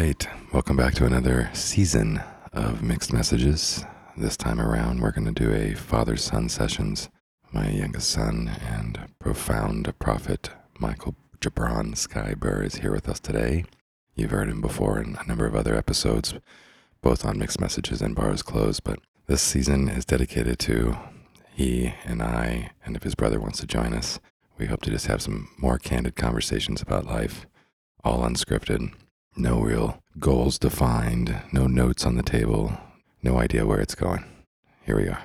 right. Welcome back to another season of Mixed Messages. This time around, we're going to do a father son sessions. My youngest son and profound prophet, Michael Gibran Sky Burr, is here with us today. You've heard him before in a number of other episodes, both on Mixed Messages and Bars Closed, but this season is dedicated to he and I, and if his brother wants to join us, we hope to just have some more candid conversations about life, all unscripted, no real goals defined, no notes on the table, no idea where it's going. Here we are.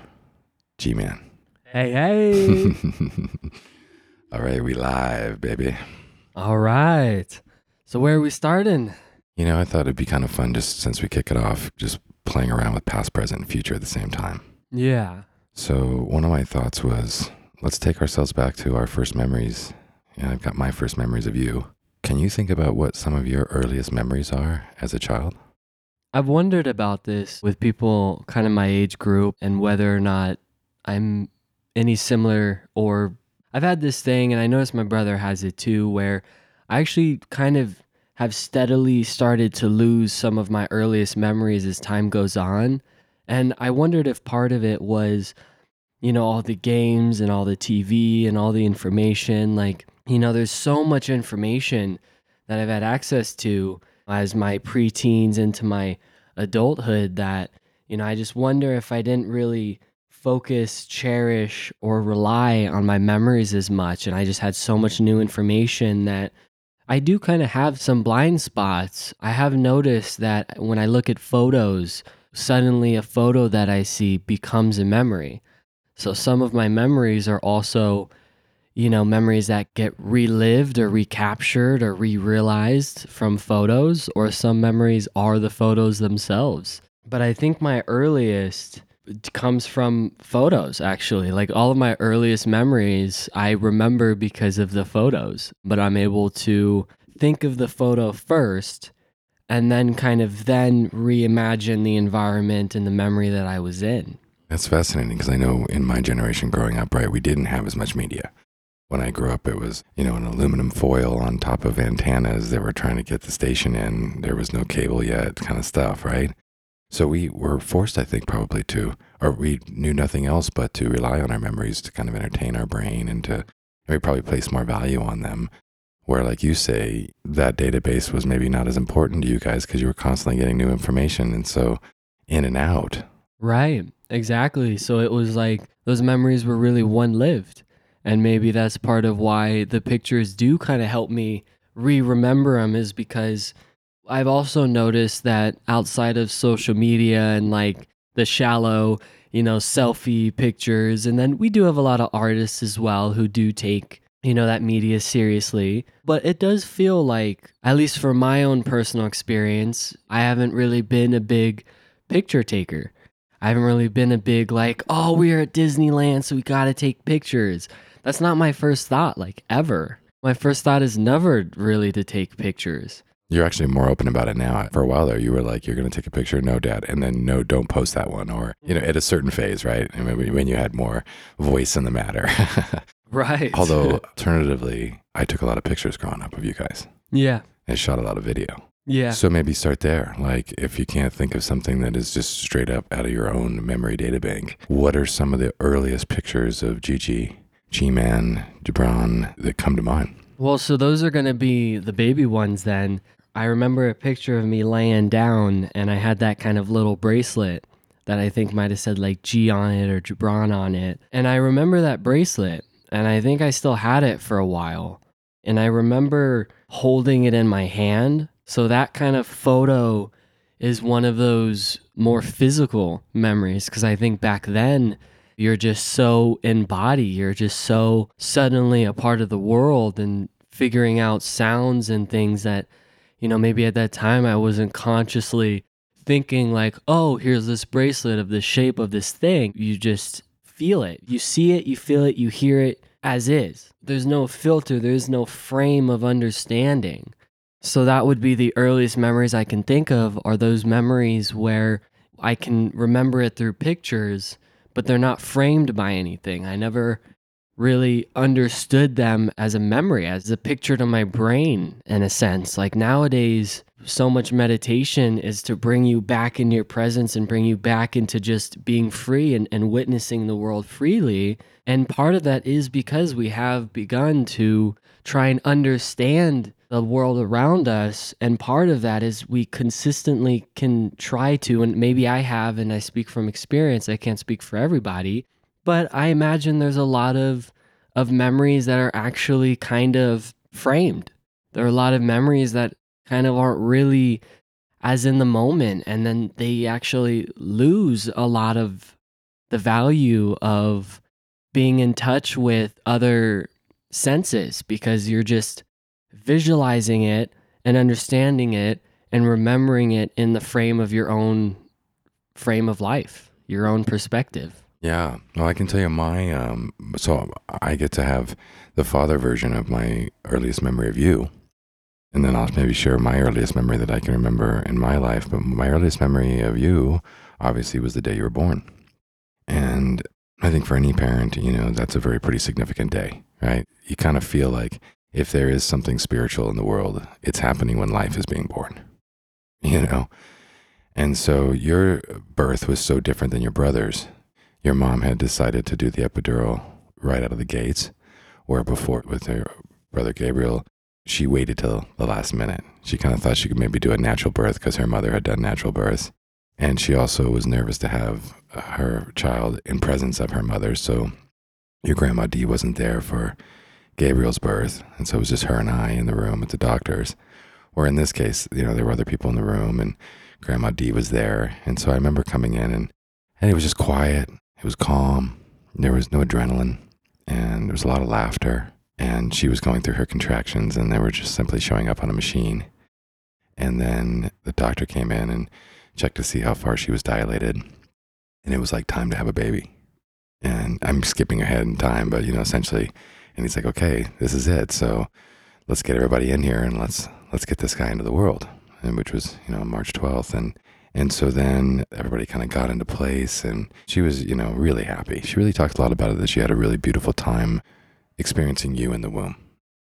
G Man. Hey, hey. All right, we live, baby. All right. So where are we starting? You know, I thought it'd be kind of fun just since we kick it off, just playing around with past, present, and future at the same time. Yeah. So, one of my thoughts was let's take ourselves back to our first memories. Yeah, I've got my first memories of you. Can you think about what some of your earliest memories are as a child? I've wondered about this with people kind of my age group and whether or not I'm any similar or I've had this thing and I noticed my brother has it too where I actually kind of have steadily started to lose some of my earliest memories as time goes on. And I wondered if part of it was, you know, all the games and all the TV and all the information. Like, you know, there's so much information that I've had access to as my preteens into my adulthood that, you know, I just wonder if I didn't really focus, cherish, or rely on my memories as much. And I just had so much new information that I do kind of have some blind spots. I have noticed that when I look at photos, suddenly a photo that I see becomes a memory. So some of my memories are also, you know, memories that get relived or recaptured or re realized from photos, or some memories are the photos themselves. But I think my earliest comes from photos actually like all of my earliest memories i remember because of the photos but i'm able to think of the photo first and then kind of then reimagine the environment and the memory that i was in That's fascinating because I know in my generation growing up, right, we didn't have as much media. When I grew up, it was, you know, an aluminum foil on top of antennas that were trying to get the station in. There was no cable yet, kind of stuff, right? So we were forced, I think, probably to, or we knew nothing else but to rely on our memories to kind of entertain our brain and to, and we probably place more value on them. Where, like you say, that database was maybe not as important to you guys because you were constantly getting new information. And so in and out. Right, exactly. So it was like those memories were really one lived. And maybe that's part of why the pictures do kind of help me re remember them, is because I've also noticed that outside of social media and like the shallow, you know, selfie pictures, and then we do have a lot of artists as well who do take you know that media seriously but it does feel like at least for my own personal experience i haven't really been a big picture taker I haven't really been a big like, oh, we're at Disneyland, so we gotta take pictures. That's not my first thought, like ever. My first thought is never really to take pictures. You're actually more open about it now. For a while there, you were like, you're going to take a picture. No, dad. And then, no, don't post that one. Or, you know, at a certain phase, right? I mean, when you had more voice in the matter. Right. Although, alternatively, I took a lot of pictures growing up of you guys yeah. and shot a lot of video. Yeah. So maybe start there. Like, if you can't think of something that is just straight up out of your own memory data bank, what are some of the earliest pictures of Gigi, G Man, Gibran that come to mind? Well, so those are going to be the baby ones then. I remember a picture of me laying down and I had that kind of little bracelet that I think might have said like G on it or Gibran on it. And I remember that bracelet and I think I still had it for a while. And I remember holding it in my hand. So that kind of photo is one of those more physical memories because I think back then you're just so in body, you're just so suddenly a part of the world and figuring out sounds and things that, you know, maybe at that time I wasn't consciously thinking like, oh, here's this bracelet of the shape of this thing. You just feel it. You see it, you feel it, you hear it as is. There's no filter, there's no frame of understanding. So that would be the earliest memories I can think of are those memories where I can remember it through pictures, but they're not framed by anything. I never really understood them as a memory, as a picture to my brain, in a sense. Like nowadays, so much meditation is to bring you back in your presence and bring you back into just being free and, and witnessing the world freely. And part of that is because we have begun to try and understand the world around us. And part of that is we consistently can try to, and maybe I have, and I speak from experience, I can't speak for everybody, but I imagine there's a lot of of memories that are actually kind of framed. There are a lot of memories that kind of aren't really as in the moment and then they actually lose a lot of the value of being in touch with other senses because you're just visualizing it and understanding it and remembering it in the frame of your own frame of life, your own perspective. Yeah. Well, I can tell you my, um, so I get to have the father version of my earliest memory of you. And then I'll maybe share my earliest memory that I can remember in my life. But my earliest memory of you, obviously, was the day you were born. And I think for any parent, you know, that's a very pretty significant day, right? You kind of feel like if there is something spiritual in the world, it's happening when life is being born, you know? And so your birth was so different than your brother's your mom had decided to do the epidural right out of the gates, where before with her brother Gabriel, she waited till the last minute. She kind of thought she could maybe do a natural birth because her mother had done natural births. And she also was nervous to have her child in presence of her mother. So your grandma Dee wasn't there for Gabriel's birth. And so it was just her and I in the room at the doctor's. Or in this case, you know, there were other people in the room and Grandma Dee was there. And so I remember coming in and, and it was just quiet. It was calm. There was no adrenaline, and there was a lot of laughter. And she was going through her contractions, and they were just simply showing up on a machine. And then the doctor came in and checked to see how far she was dilated. And it was like time to have a baby. And I'm skipping ahead in time, but you know, essentially, and he's like, okay, this is it. So let's get everybody in here and let's let's get this guy into the world. And which was, you know, March 12th. And and so then everybody kind of got into place and she was, you know, really happy. She really talked a lot about it that she had a really beautiful time experiencing you in the womb.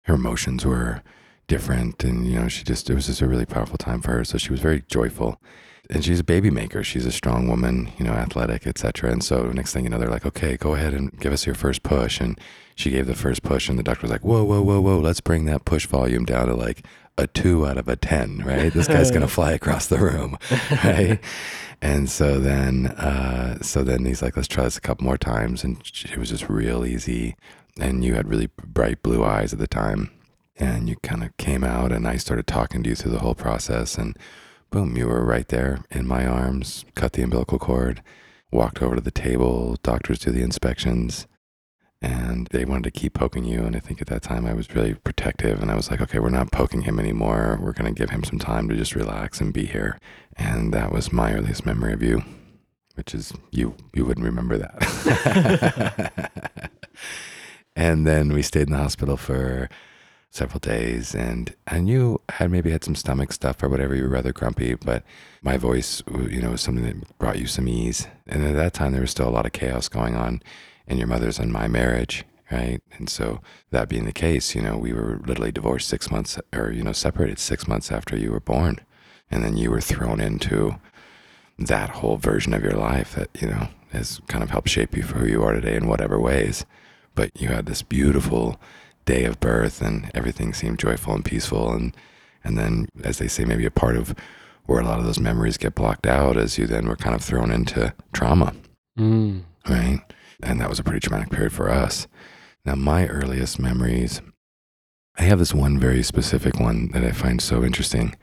Her emotions were different and, you know, she just, it was just a really powerful time for her. So she was very joyful. And she's a baby maker. She's a strong woman, you know, athletic, etc. And so next thing you know, they're like, okay, go ahead and give us your first push. And she gave the first push and the doctor was like, whoa, whoa, whoa, whoa, let's bring that push volume down to like a two out of a 10, right? This guy's going to fly across the room, right? and so then, uh, so then he's like, let's try this a couple more times. And it was just real easy. And you had really bright blue eyes at the time. And you kind of came out, and I started talking to you through the whole process. And boom, you were right there in my arms, cut the umbilical cord, walked over to the table, doctors do the inspections and they wanted to keep poking you. And I think at that time I was really protective and I was like, okay, we're not poking him anymore. We're going to give him some time to just relax and be here. And that was my earliest memory of you, which is you, you wouldn't remember that. and then we stayed in the hospital for several days and and you had maybe had some stomach stuff or whatever you were rather grumpy but my voice you know was something that brought you some ease and at that time there was still a lot of chaos going on and your mother's and my marriage, right? And so that being the case, you know, we were literally divorced six months or, you know, separated six months after you were born. And then you were thrown into that whole version of your life that, you know, has kind of helped shape you for who you are today in whatever ways. But you had this beautiful day of birth and everything seemed joyful and peaceful. And, and then, as they say, maybe a part of where a lot of those memories get blocked out as you then were kind of thrown into trauma. Mm. Right and that was a pretty traumatic period for us. Now, my earliest memories, I have this one very specific one that I find so interesting.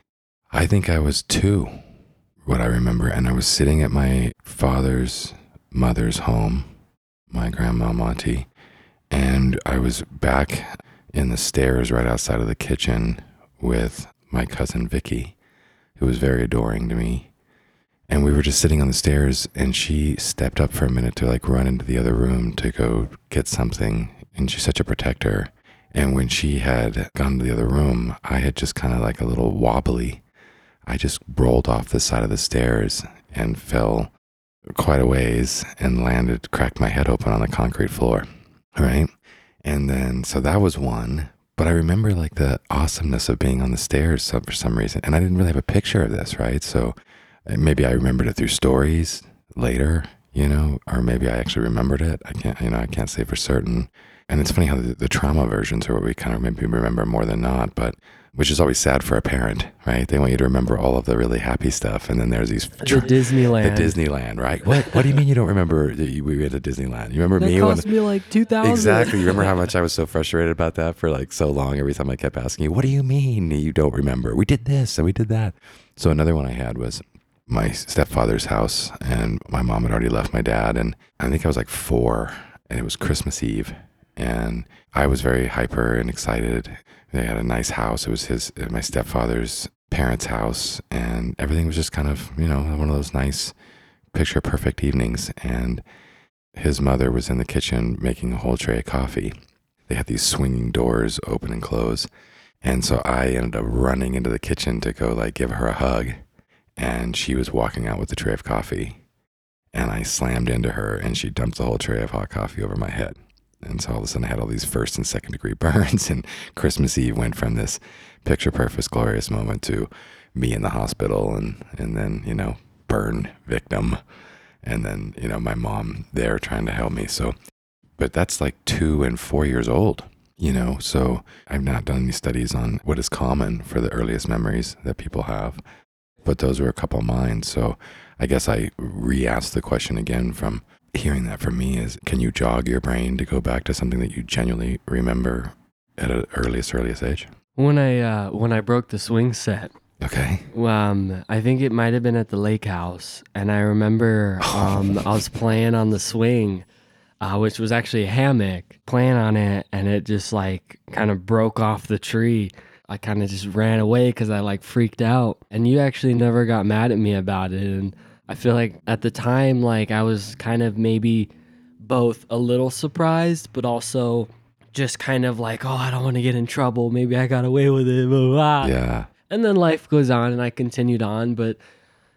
I think I was two, what I remember, and I was sitting at my father's mother's home, my grandma Monty, and I was back in the stairs right outside of the kitchen with my cousin Vicky, who was very adoring to me and we were just sitting on the stairs and she stepped up for a minute to like run into the other room to go get something and she's such a protector and when she had gone to the other room i had just kind of like a little wobbly i just rolled off the side of the stairs and fell quite a ways and landed cracked my head open on the concrete floor right And then, so that was one. But I remember like the awesomeness of being on the stairs for some reason. And I didn't really have a picture of this, right? So maybe I remembered it through stories later, you know, or maybe I actually remembered it. I can't, you know, I can't say for certain. And it's funny how the, the trauma versions are what we kind of maybe remember more than not, but which is always sad for a parent, right? They want you to remember all of the really happy stuff. And then there's these The Disneyland. the Disneyland, right? What What do you mean you don't remember we went to Disneyland? You remember That me when cost me like two thousand. exactly? You remember how much I was so frustrated about that for like so long? Every time I kept asking you, "What do you mean you don't remember? We did this and we did that." So another one I had was my stepfather's house, and my mom had already left my dad, and I think I was like four, and it was Christmas Eve, and I was very hyper and excited. They had a nice house. It was his uh, my stepfather's parents' house, and everything was just kind of you know one of those nice picture perfect evenings. And his mother was in the kitchen making a whole tray of coffee. They had these swinging doors open and close, and so I ended up running into the kitchen to go like give her a hug, and she was walking out with a tray of coffee. And I slammed into her, and she dumped the whole tray of hot coffee over my head. And so all of a sudden, I had all these first and second degree burns. And Christmas Eve went from this picture perfect, glorious moment to me in the hospital, and and then you know burn victim, and then you know my mom there trying to help me. So, but that's like two and four years old. You know, so I've not done any studies on what is common for the earliest memories that people have, but those were a couple of mine. So I guess I re asked the question again from hearing that from me is can you jog your brain to go back to something that you genuinely remember at an earliest, earliest age? When I uh, when I broke the swing set, Okay. um, I think it might have been at the lake house, and I remember um, I was playing on the swing, uh, which was actually a hammock, playing on it, and it just like kind of broke off the tree. I kind of just ran away because I like freaked out, and you actually never got mad at me about it, and I feel like at the time, like I was kind of maybe both a little surprised, but also just kind of like, oh, I don't want to get in trouble. Maybe I got away with it. Blah, blah. Yeah. And then life goes on and I continued on. But,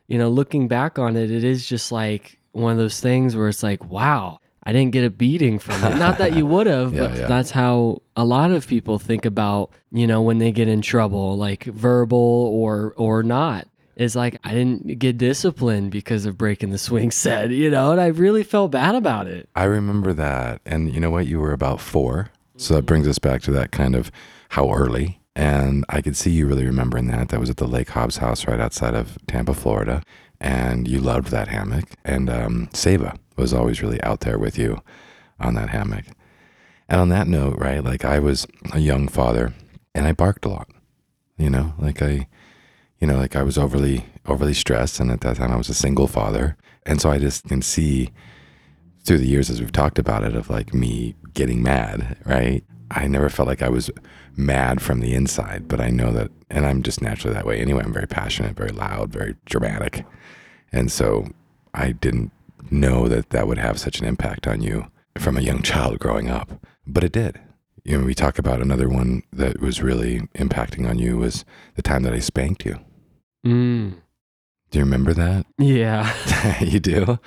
you know, looking back on it, it is just like one of those things where it's like, wow, I didn't get a beating from it. Not that you would have, Yeah, but yeah. that's how a lot of people think about, you know, when they get in trouble, like verbal or or not. It's like I didn't get disciplined because of breaking the swing set, you know, and I really felt bad about it. I remember that. And you know what? You were about four. So that brings us back to that kind of how early. And I could see you really remembering that. That was at the Lake Hobbs house right outside of Tampa, Florida. And you loved that hammock. And um, was always really out there with you on that hammock. And on that note, right, like I was a young father and I barked a lot, you know, like I, you know, like I was overly, overly stressed. And at that time I was a single father. And so I just can see through the years as we've talked about it of like me getting mad, right? I never felt like I was mad from the inside, but I know that, and I'm just naturally that way anyway. I'm very passionate, very loud, very dramatic. And so I didn't know that that would have such an impact on you from a young child growing up, but it did. You know, we talk about another one that was really impacting on you was the time that I spanked you. Mm. Do you remember that? Yeah. you do?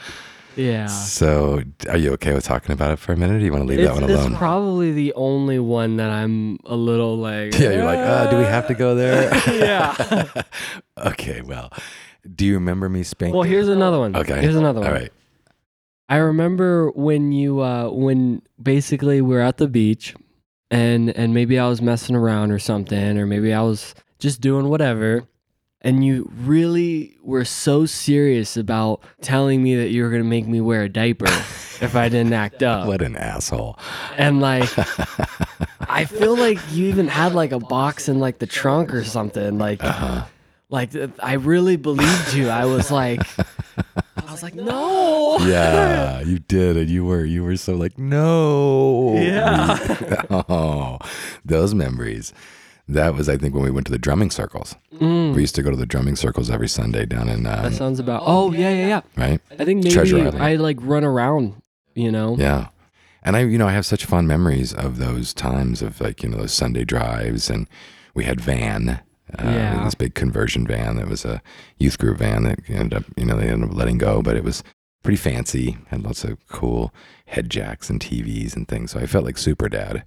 yeah. So, are you okay with talking about it for a minute? Or do you want to leave It's, that one alone? it's probably the only one that I'm a little like. Yeah, you're like, uh, do we have to go there? yeah. okay, well, do you remember me spanking? Well, here's another one. okay. Here's another one. All right. I remember when you uh when basically we're at the beach and and maybe I was messing around or something or maybe I was just doing whatever and you really were so serious about telling me that you were going to make me wear a diaper if I didn't act up. What an asshole. And like I feel like you even had like a box in like the trunk or something like Uh-huh. Like I really believed you. I was like I was like no. Yeah, you did, and you were you were so like no. Yeah. oh, those memories. That was, I think, when we went to the drumming circles. Mm. We used to go to the drumming circles every Sunday down in, um, That sounds about. Oh yeah, yeah, yeah. right? I think Treasure maybe Island. I like run around. You know. Yeah. And I, you know, I have such fond memories of those times of like, you know, those Sunday drives. And we had van, uh, Yeah. this big conversion van that was a youth group van that ended up, you know, they ended up letting go, but it was pretty fancy, had lots of cool head jacks and TVs and things. So I felt like super dad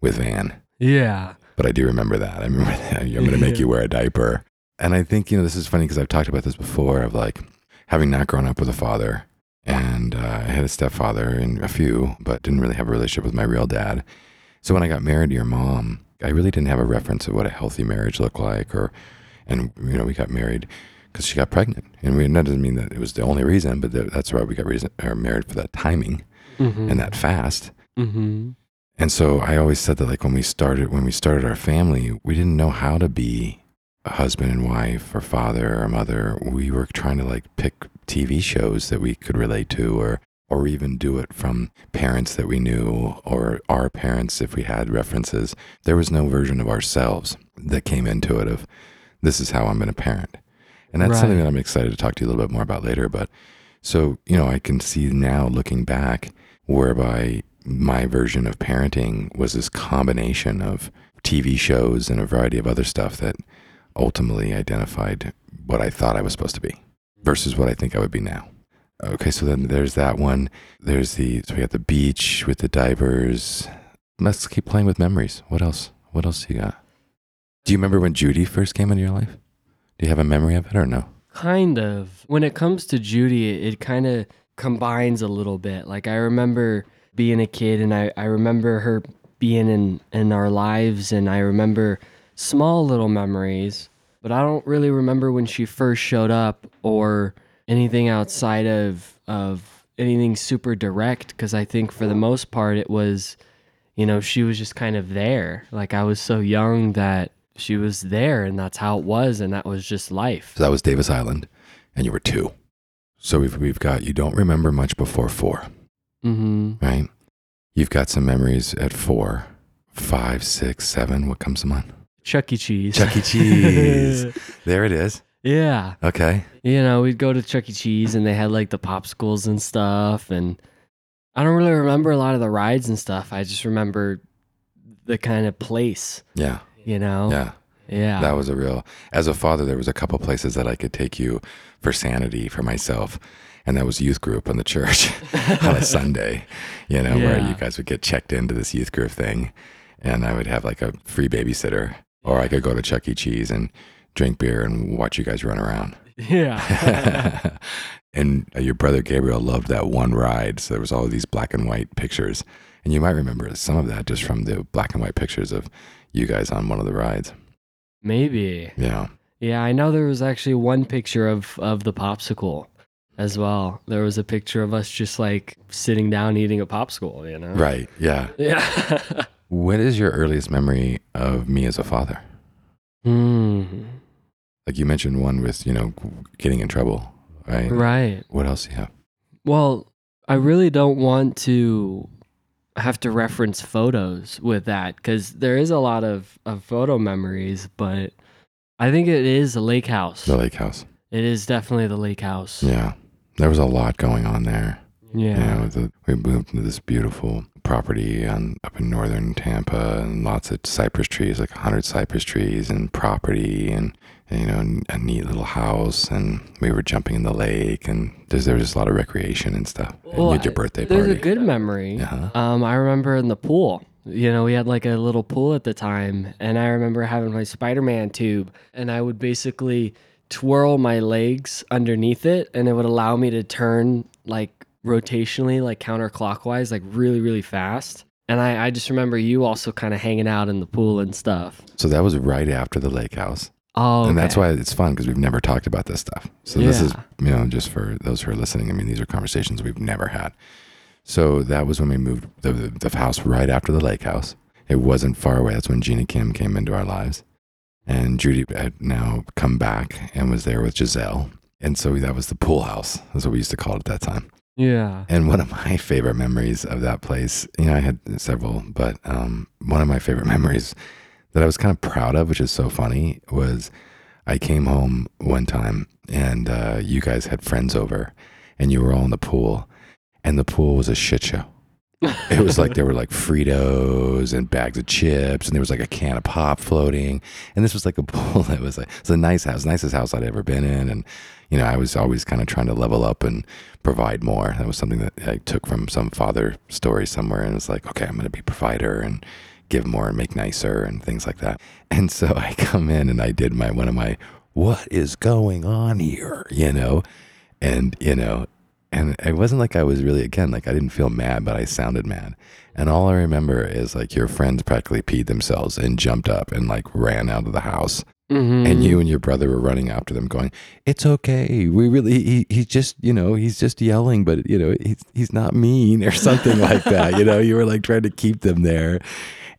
with Van. Yeah. But I do remember that. I remember that. I'm going to make you wear a diaper. And I think, you know, this is funny because I've talked about this before of like having not grown up with a father. And uh, I had a stepfather and a few, but didn't really have a relationship with my real dad. So when I got married to your mom, I really didn't have a reference of what a healthy marriage looked like. Or, and, you know, we got married because she got pregnant. And we, that doesn't mean that it was the only reason, but that, that's why we got reason, or married for that timing Mm-hmm. and that fast. Mm-hmm. And so I always said that like when we started when we started our family, we didn't know how to be a husband and wife or father or mother. We were trying to like pick TV shows that we could relate to or or even do it from parents that we knew or our parents if we had references. There was no version of ourselves that came into it of this is how I'm going to parent. And that's something that I'm excited to talk to you a little bit more about later, but so, you know, I can see now looking back whereby my version of parenting was this combination of TV shows and a variety of other stuff that ultimately identified what I thought I was supposed to be versus what I think I would be now. Okay, so then there's that one. There's the so we got the beach with the divers. Let's keep playing with memories. What else? What else you got? Do you remember when Judy first came into your life? Do you have a memory of it or no? Kind of. When it comes to Judy, it, it kind of combines a little bit. Like I remember being a kid and I, I remember her being in, in our lives and I remember small little memories, but I don't really remember when she first showed up or anything outside of of anything super direct because I think for the most part it was you know, she was just kind of there. Like I was so young that she was there and that's how it was and that was just life. So that was Davis Island, and you were two. So we've we've got you don't remember much before four, Mm-hmm. right? You've got some memories at four, five, six, seven. What comes to mind? Chuck E. Cheese. Chuck E. Cheese. There it is. Yeah. Okay. You know, we'd go to Chuck E. Cheese and they had like the popsicles and stuff. And I don't really remember a lot of the rides and stuff. I just remember the kind of place, Yeah. you know? Yeah. Yeah. That was a real. As a father, there was a couple places that I could take you for sanity for myself, and that was youth group on the church on a Sunday. You know, where you guys would get checked into this youth group thing, and I would have like a free babysitter, or I could go to Chuck E. Cheese and drink beer and watch you guys run around. yeah. and uh, your brother Gabriel loved that one ride. So there was all these black and white pictures. And you might remember some of that just from the black and white pictures of you guys on one of the rides. Maybe. Yeah. Yeah, I know there was actually one picture of of the popsicle as well. There was a picture of us just like sitting down eating a popsicle, you know? Right. Yeah. Yeah. What is your earliest memory of me as a father? Hmm. Like you mentioned one with, you know, getting in trouble, right? Right. What else do you have? Well, I really don't want to have to reference photos with that because there is a lot of, of photo memories, but I think it is a lake house. The lake house. It is definitely the lake house. Yeah. There was a lot going on there. Yeah. You know, the, we moved into this beautiful property on up in northern Tampa, and lots of cypress trees, like hundred cypress trees, and property, and, you know, a neat little house, and we were jumping in the lake, and there's there was just a lot of recreation and stuff. And you Well, had your birthday There's party. a good memory. Uh-huh. Um, I remember in the pool. You know, we had like a little pool at the time, and I remember having my Spider-Man tube, and I would basically twirl my legs underneath it, and it would allow me to turn like rotationally, like counterclockwise, like really, really fast. And I, I just remember you also kind of hanging out in the pool and stuff. so that was right after the lake house. Oh, And that's why it's fun because we've never talked about this stuff. So this is, you know, just for those who are listening. I mean, these are conversations we've never had. So that was when we moved the, the, the house right after the lake house. It wasn't far away. That's when Gina Kim came into our lives, and Judy had now come back and was there with Giselle. And so that was the pool house. That's what we used to call it at that time. Yeah. And one of my favorite memories of that place, you know, I had several, but um, one of my favorite memories that I was kind of proud of, which is so funny, was I came home one time and uh, you guys had friends over and you were all in the pool and the pool was a shit show. it was like there were like Fritos and bags of chips, and there was like a can of pop floating. And this was like a pool that was like it's a nice house, nicest house I'd ever been in. And you know, I was always kind of trying to level up and provide more. That was something that I took from some father story somewhere, and it's like, okay, I'm going to be provider and give more and make nicer and things like that. And so I come in and I did my one of my what is going on here, you know, and you know and it wasn't like I was really again like I didn't feel mad, but I sounded mad. And all I remember is like your friends practically peed themselves and jumped up and like ran out of the house. Mhm. And you and your brother were running after them, going, "It's okay. We really he he's just you know he's just yelling, but you know he's he's not mean or something like that. You know, you were like trying to keep them there."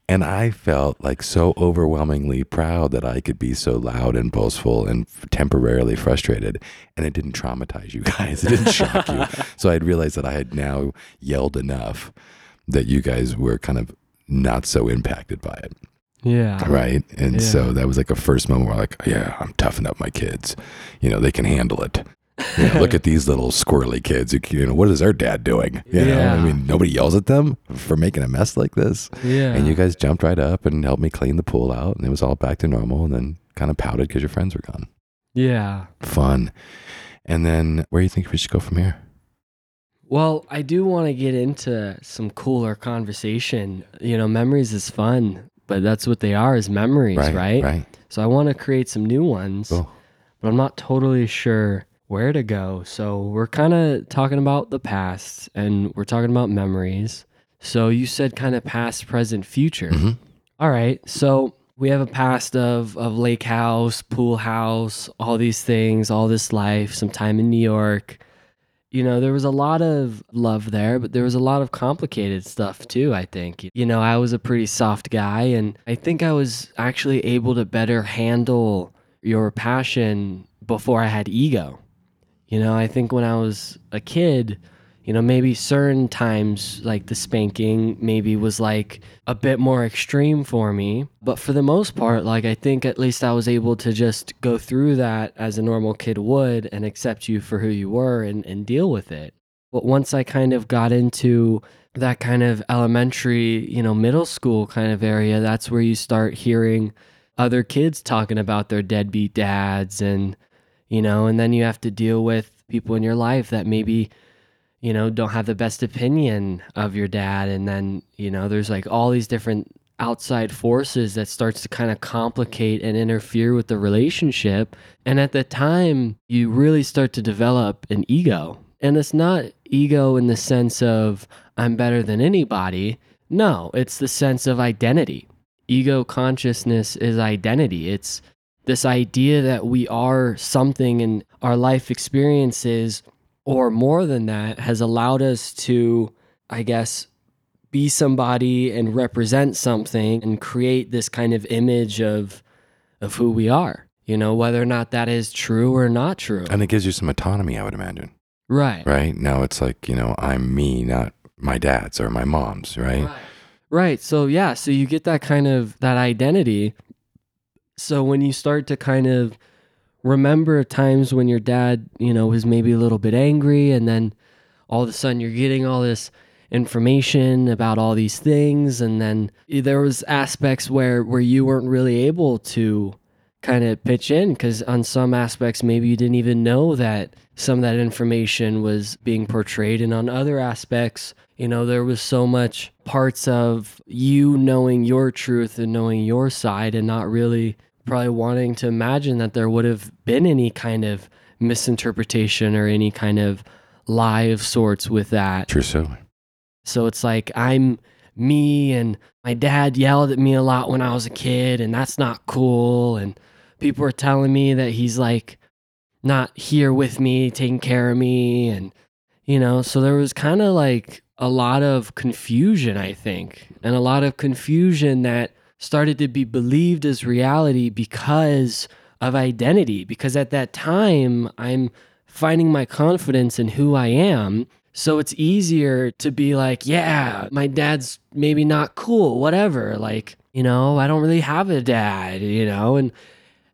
And I felt like so overwhelmingly proud that I could be so loud and boastful and f- temporarily frustrated. And it didn't traumatize you guys, it didn't shock you. So I'd realized that I had now yelled enough that you guys were kind of not so impacted by it. yeah. Right. And Yeah. so that was like a first moment where, like, yeah, I'm toughening up my kids. You know, they can handle it. Know, look at these little squirrely kids. Who, you know, what is their dad doing? You know, Yeah. I mean, nobody yells at them for making a mess like this. Yeah. And you guys jumped right up and helped me clean the pool out, and it was all back to normal. And then kind of pouted because your friends were gone. yeah. Fun. And then where do you think we should go from here? Well, I do want to get into some cooler conversation. You know, memories is fun, but that's what they are is memories, right? Right. So I want to create some new ones, Cool. but I'm not totally sure where to go. So we're kind of talking about the past and we're talking about memories. So you said kind of past, present, future. Mhm. All right. So we have a past of of lake house, pool house, all these things, all this life, some time in New York. You know, there was a lot of love there, but there was a lot of complicated stuff too, I think. You know, I was a pretty soft guy and I think I was actually able to better handle your passion before I had ego. You know, I think when I was a kid, you know, maybe certain times like the spanking maybe was like a bit more extreme for me. But for the most part, like I think at least I was able to just go through that as a normal kid would and accept you for who you were and, and deal with it. But once I kind of got into that kind of elementary, you know, middle school kind of area, that's where you start hearing other kids talking about their deadbeat dads and you know, and then you have to deal with people in your life that maybe, you know, don't have the best opinion of your dad. And then, you know, there's like all these different outside forces that starts to kind of complicate and interfere with the relationship. And at the time, you really start to develop an ego. And it's not ego in the sense of I'm better than anybody. No, it's the sense of identity. Ego consciousness is identity. It's this idea that we are something and our life experiences or more than that has allowed us to i guess be somebody and represent something and create this kind of image of of who we are you know whether or not that is true or not true And it gives you some autonomy, I would imagine. right Right. Now it's like, you know, I'm me, not my dad's or my mom's, right? Right. Right. So yeah, so you get that kind of that identity. So when you start to kind of remember times when your dad, you know, was maybe a little bit angry and then all of a sudden you're getting all this information about all these things and then there was aspects where where you weren't really able to kind of pitch in because on some aspects maybe you didn't even know that some of that information was being portrayed and on other aspects you know there was so much parts of you knowing your truth and knowing your side and not really probably wanting to imagine that there would have been any kind of misinterpretation or any kind of lie of sorts with that True so. so it's like I'm me and my dad yelled at me a lot when I was a kid and that's not cool and people are telling me that he's like not here with me taking care of me and you know so there was kind of like a lot of confusion I think and a lot of confusion that started to be believed as reality because of identity because at that time I'm finding my confidence in who I am so it's easier to be like, yeah, my dad's maybe not cool, whatever. Like, you know, I don't really have a dad, you know, and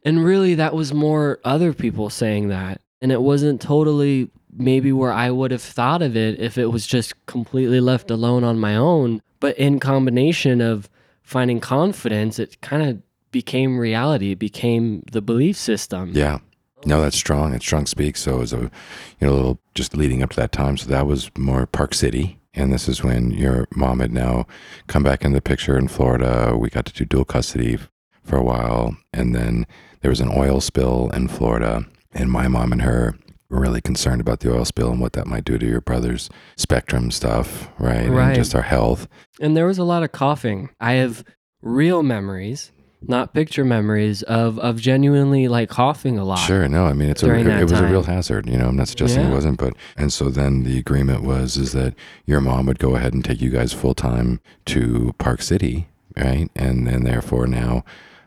and really that was more other people saying that. And it wasn't totally maybe where I would have thought of it if it was just completely left alone on my own. But in combination of finding confidence, it kind of became reality. It became the belief system. Yeah. No, that's strong. It's strong speak. So it was a, you know, little just leading up to that time. So that was more Park City. And this is when your mom had now come back in the picture in Florida. We got to do dual custody for a while. And then there was an oil spill in Florida. And my mom and her really concerned about the oil spill and what that might do to your brother's spectrum stuff, right? Right. And just our health. And there was a lot of coughing. I have real memories, not picture memories of of genuinely like coughing a lot. Sure, no, I mean it's a it, it was a real hazard. You know, I'm not suggesting Yeah. it wasn't, but and so then the agreement was is that your mom would go ahead and take you guys full time to Park City, right? And then therefore now,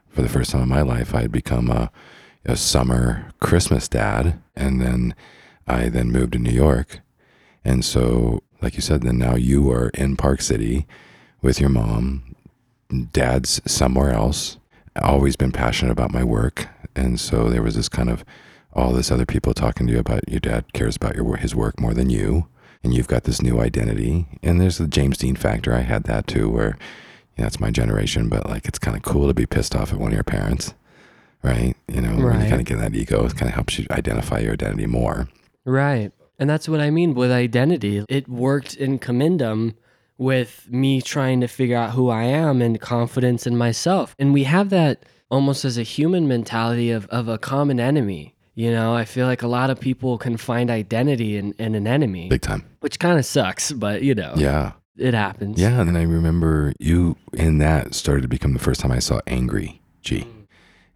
for the first time in my life, I had become a a summer Christmas dad, and then I then moved to New York, and so like you said, then now you are in Park City with your mom. Dad's somewhere else. Always been passionate about my work, and so there was this kind of all this other people talking to you about your dad cares about your his work more than you, and you've got this new identity. And there's the James Dean factor. I had that too, where it's my generation, but like it's kind of cool to be pissed off at one of your parents, right? You know, when you kind of get that ego, it kind of helps you identify your identity more. Right. And that's what I mean with identity. It worked in Commendum with me trying to figure out who I am and confidence in myself. And we have that almost as a human mentality of, of a common enemy. You know, I feel like a lot of people can find identity in, in an enemy, Big time. which kind of sucks, but you know, Yeah. it happens. Yeah, and then I remember you in that started to become the first time I saw angry G.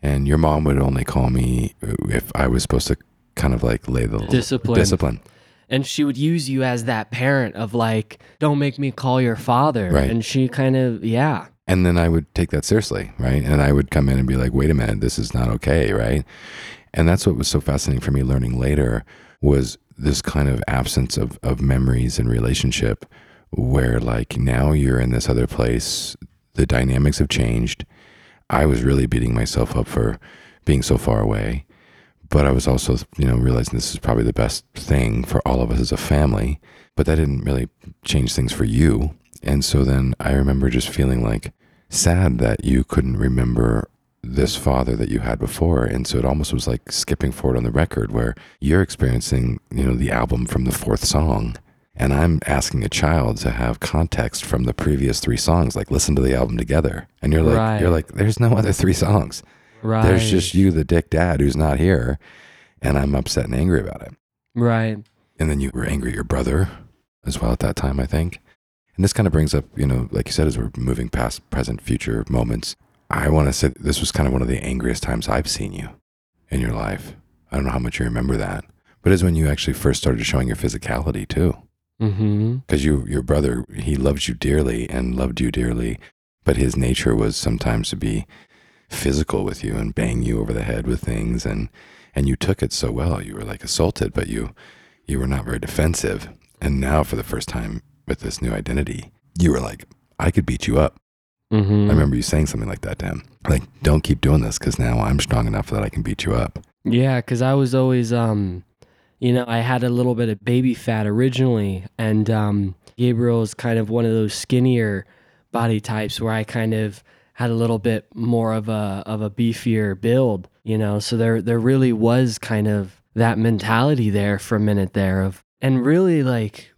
And your mom would only call me if I was supposed to kind of like lay the Discipline. discipline. And she would use you as that parent of like, don't make me call your father. Right. And she kind of, yeah. And then I would take that seriously, right? And I would come in and be like, wait a minute, this is not okay, right? And that's what was so fascinating for me learning later was this kind of absence of, of memories and relationship where like now you're in this other place, the dynamics have changed. I was really beating myself up for being so far away. But I was also, you know, realizing this is probably the best thing for all of us as a family. But that didn't really change things for you. And so then I remember just feeling like sad that you couldn't remember this father that you had before. And so it almost was like skipping forward on the record where you're experiencing, you know, the album from the fourth song. And I'm asking a child to have context from the previous three songs, like listen to the album together. And you're like, Right. you're like, there's no other three songs. Right. There's just you, the dick dad, who's not here. And I'm upset and angry about it. Right. And then you were angry at your brother as well at that time, I think. And this kind of brings up, you know, like you said, as we're moving past present, future moments, I want to say this was kind of one of the angriest times I've seen you in your life. I don't know how much you remember that, but it's when you actually first started showing your physicality too. Mm-hmm. Because you, your brother, he loved you dearly and loved you dearly, but his nature was sometimes to be physical with you and bang you over the head with things, and and you took it so well. You were like assaulted, but you you were not very defensive. And now, for the first time with this new identity, you were like, I could beat you up. Mm-hmm. I remember you saying something like that to him, like, "Don't keep doing this because now I'm strong enough that I can beat you up." Yeah, because I was always, um, you know, I had a little bit of baby fat originally, and um, Gabriel's kind of one of those skinnier body types where I kind of had a little bit more of a of a beefier build, you know. So there there really was kind of that mentality there for a minute there of, and really like.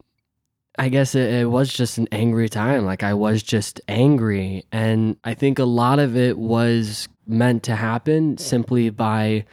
I guess it, it was just an angry time. Like I was just angry. And I think a lot of it was meant to happen simply by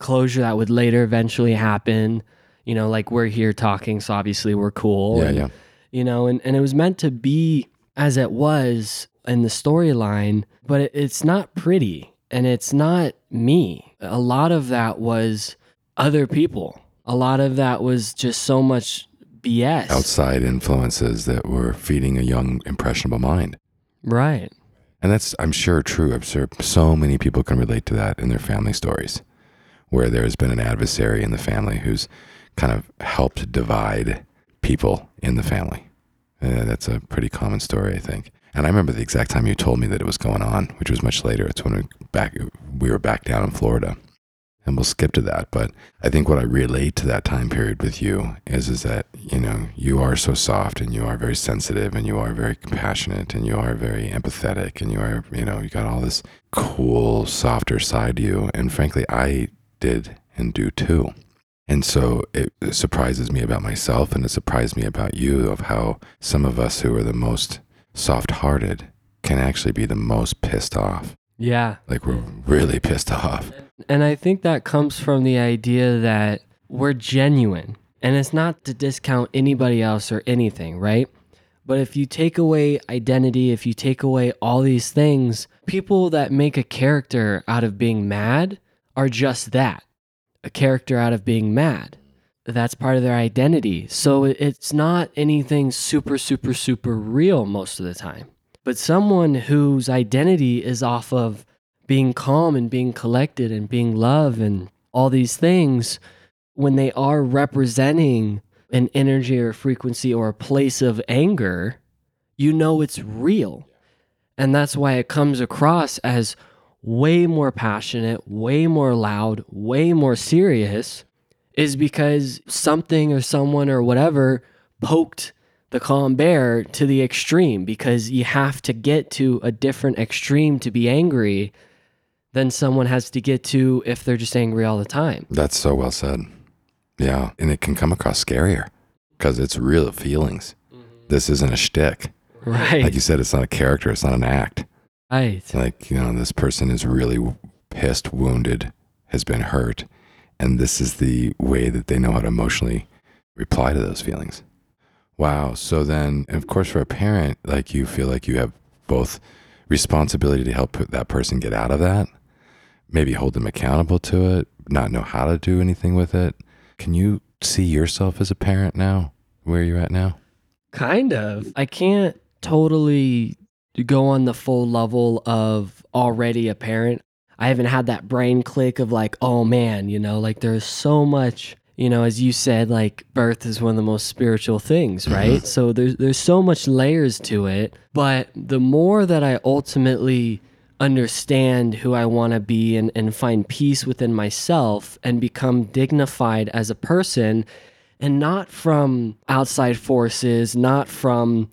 closure that would later eventually happen. You know, like we're here talking, so obviously we're cool. Yeah, and, yeah. You know, and, and it was meant to be as it was in the storyline, but it, it's not pretty and it's not me. A lot of that was other people. A lot of that was just so much BS. Outside influences that were feeding a young, impressionable mind. Right. And that's, I'm sure, true. I'm sure so many people can relate to that in their family stories, where there's been an adversary in the family who's kind of helped divide people in the family. Uh, that's a pretty common story, I think. And I remember the exact time you told me that it was going on, which was much later. It's when we back we were back down in Florida, and we'll skip to that. But I think what I relate to that time period with you is is that you know you are so soft and you are very sensitive and you are very compassionate and you are very empathetic and you are you know you got all this cool softer side to you. And frankly, I did and do too. And so it, surprises me about myself and it surprised me about you of how some of us who are the most soft hearted can actually be the most pissed off. Yeah. Like we're really pissed off. And I think that comes from the idea that we're genuine. And it's not to discount anybody else or anything, right? But if you take away identity, if you take away all these things, people that make a character out of being mad are just that a character out of being mad. That's part of their identity. So it's not anything super, super, super real most of the time. But someone whose identity is off of being calm and being collected and being love and all these things, when they are representing an energy or frequency or a place of anger, you know it's real. And that's why it comes across as way more passionate, way more loud, way more serious is because something or someone or whatever poked the calm bear to the extreme because you have to get to a different extreme to be angry than someone has to get to if they're just angry all the time. That's so well said. Yeah. And it can come across scarier because it's real feelings. Mm-hmm. This isn't a shtick. Right. Like you said, it's not a character, it's not an act. Right. Like, you know, this person is really pissed, wounded, has been hurt. And this is the way that they know how to emotionally reply to those feelings. Wow. So then, of course, for a parent, like you feel like you have both responsibility to help that person get out of that, maybe hold them accountable to it, not know how to do anything with it. Can you see yourself as a parent now, where you're at now? Kind of. I can't totally go on the full level of already a parent. I haven't had that brain click of like, oh man, you know, like there's so much, you know, as you said, like birth is one of the most spiritual things, mm-hmm. right? So there's there's so much layers to it, but the more that I ultimately understand who I want to be and, and find peace within myself and become dignified as a person and not from outside forces, not from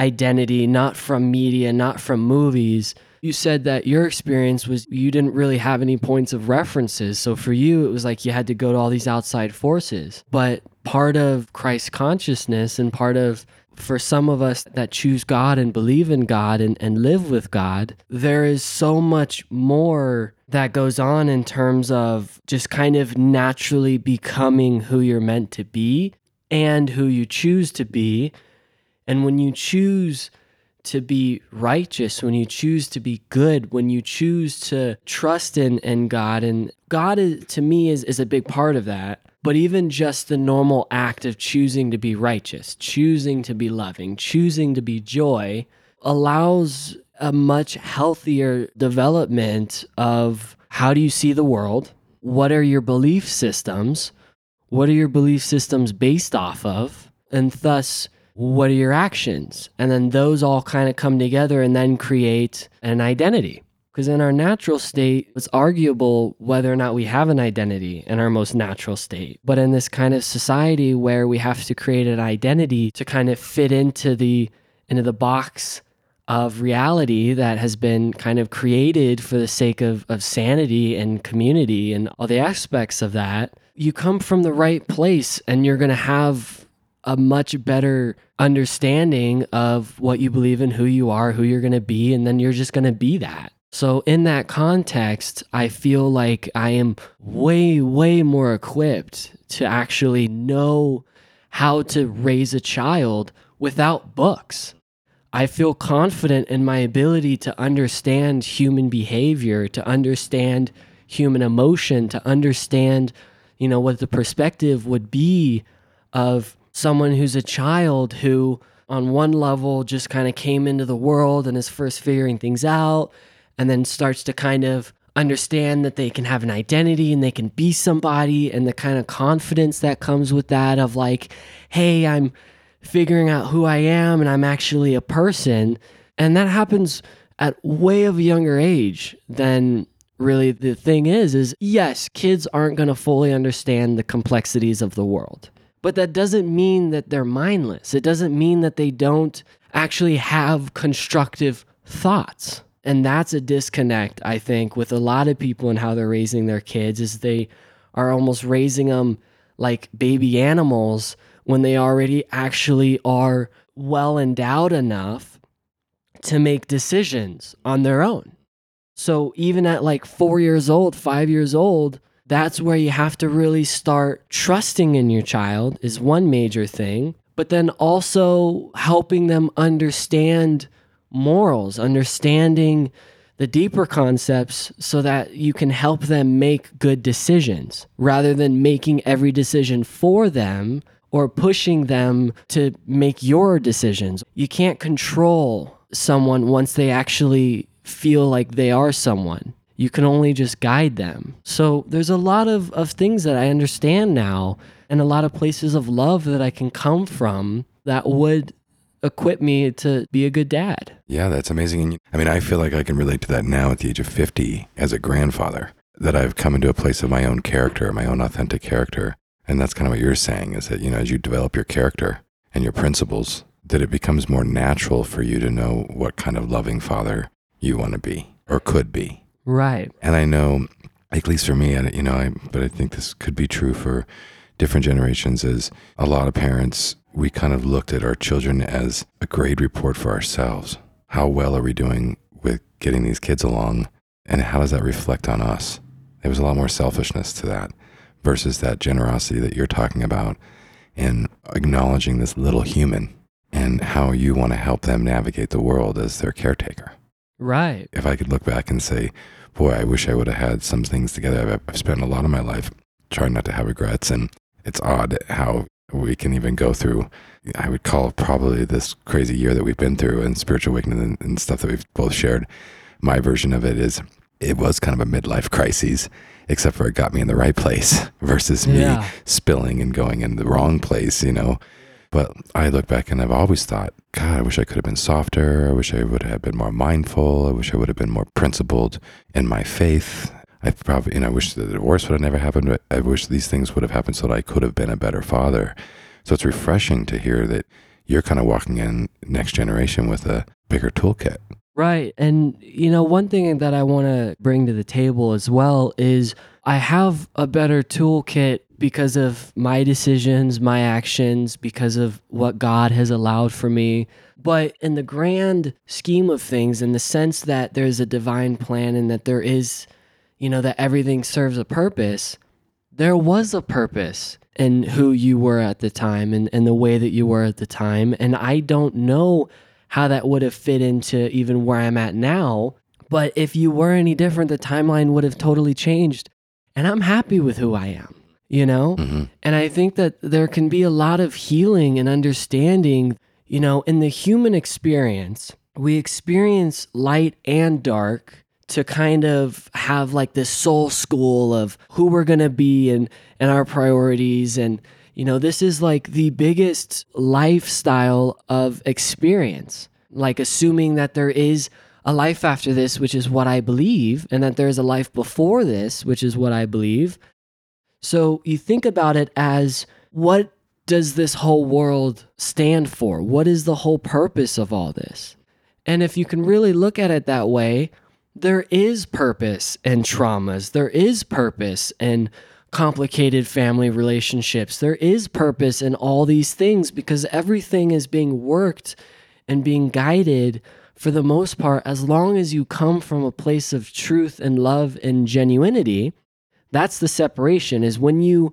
identity, not from media, not from movies. You said that your experience was you didn't really have any points of references. So for you, it was like you had to go to all these outside forces. But part of Christ consciousness and part of for some of us that choose God and believe in God and, and live with God, there is so much more that goes on in terms of just kind of naturally becoming who you're meant to be and who you choose to be. And when you choose to be righteous, when you choose to be good, when you choose to trust in, in God, and God is, to me is, is a big part of that. But even just the normal act of choosing to be righteous, choosing to be loving, choosing to be joy allows a much healthier development of how do you see the world? What are your belief systems? What are your belief systems based off of? And thus, what are your actions? And then those all kind of come together and then create an identity. Because in our natural state, it's arguable whether or not we have an identity in our most natural state. But in this kind of society where we have to create an identity to kind of fit into the into the box of reality that has been kind of created for the sake of, of sanity and community and all the aspects of that, you come from the right place and you're going to have a much better understanding of what you believe in, who you are, who you're going to be, and then you're just going to be that. So, in that context, I feel like I am way, way more equipped to actually know how to raise a child without books. I feel confident in my ability to understand human behavior, to understand human emotion, to understand, you know, what the perspective would be of someone who's a child who, on one level, just kind of came into the world and is first figuring things out and then starts to kind of understand that they can have an identity and they can be somebody and the kind of confidence that comes with that of like hey i'm figuring out who i am and i'm actually a person and that happens at way of a younger age than really the thing is is yes, kids aren't going to fully understand the complexities of the world. But that doesn't mean that they're mindless. It doesn't mean that they don't actually have constructive thoughts. And that's a disconnect, I think, with a lot of people and how they're raising their kids is they are almost raising them like baby animals when they already actually are well endowed enough to make decisions on their own. So even at like four years old, five years old, that's where you have to really start trusting in your child, is one major thing. But then also helping them understand morals, understanding the deeper concepts so that you can help them make good decisions rather than making every decision for them or pushing them to make your decisions. You can't control someone once they actually feel like they are someone. You can only just guide them. So there's a lot of, of things that I understand now and a lot of places of love that I can come from that would equip me to be a good dad. Yeah, that's amazing. I mean, I feel like I can relate to that now at the age of 50 as a grandfather, that I've come into a place of my own character, my own authentic character. And that's kind of what you're saying is that, you know, as you develop your character and your principles, that it becomes more natural for you to know what kind of loving father you want to be or could be. Right. And I know, at least for me, and you know, I, but I think this could be true for different generations, is a lot of parents, we kind of looked at our children as a grade report for ourselves. How well are we doing with getting these kids along? And how does that reflect on us? There was a lot more selfishness to that versus that generosity that you're talking about and acknowledging this little human and how you want to help them navigate the world as their caretaker. Right. If I could look back and say, boy, I wish I would have had some things together. I've, I've spent a lot of my life trying not to have regrets. And it's odd how we can even go through, I would call probably this crazy year that we've been through and spiritual awakening and, and stuff that we've both shared. My version of it is it was kind of a midlife crisis, except for it got me in the right place versus me spilling and going in the wrong place, you know. But I look back and I've always thought, God, I wish I could have been softer. I wish I would have been more mindful. I wish I would have been more principled in my faith. I probably, and I wish the divorce would have never happened. But I wish these things would have happened so that I could have been a better father. So it's refreshing to hear that you're kind of walking in next generation with a bigger toolkit. Right. And, you know, one thing that I want to bring to the table as well is I have a better toolkit because of my decisions, my actions, because of what God has allowed for me. But in the grand scheme of things, in the sense that there's a divine plan and that there is, you know, that everything serves a purpose, there was a purpose in who you were at the time and, and the way that you were at the time. And I don't know how that would have fit into even where I'm at now. But if you were any different, the timeline would have totally changed. And I'm happy with who I am, you know? hmm And I think that there can be a lot of healing and understanding, you know, in the human experience. We experience light and dark to kind of have like this soul school of who we're going to be and and our priorities and you know, this is like the biggest lifestyle of experience. Like assuming that there is a life after this, which is what I believe, and that there's a life before this, which is what I believe. So you think about it as what does this whole world stand for? What is the whole purpose of all this? And if you can really look at it that way, there is purpose in traumas. There is purpose in complicated family relationships. There is purpose in all these things because everything is being worked and being guided for the most part as long as you come from a place of truth and love and genuinity. That's the separation is when you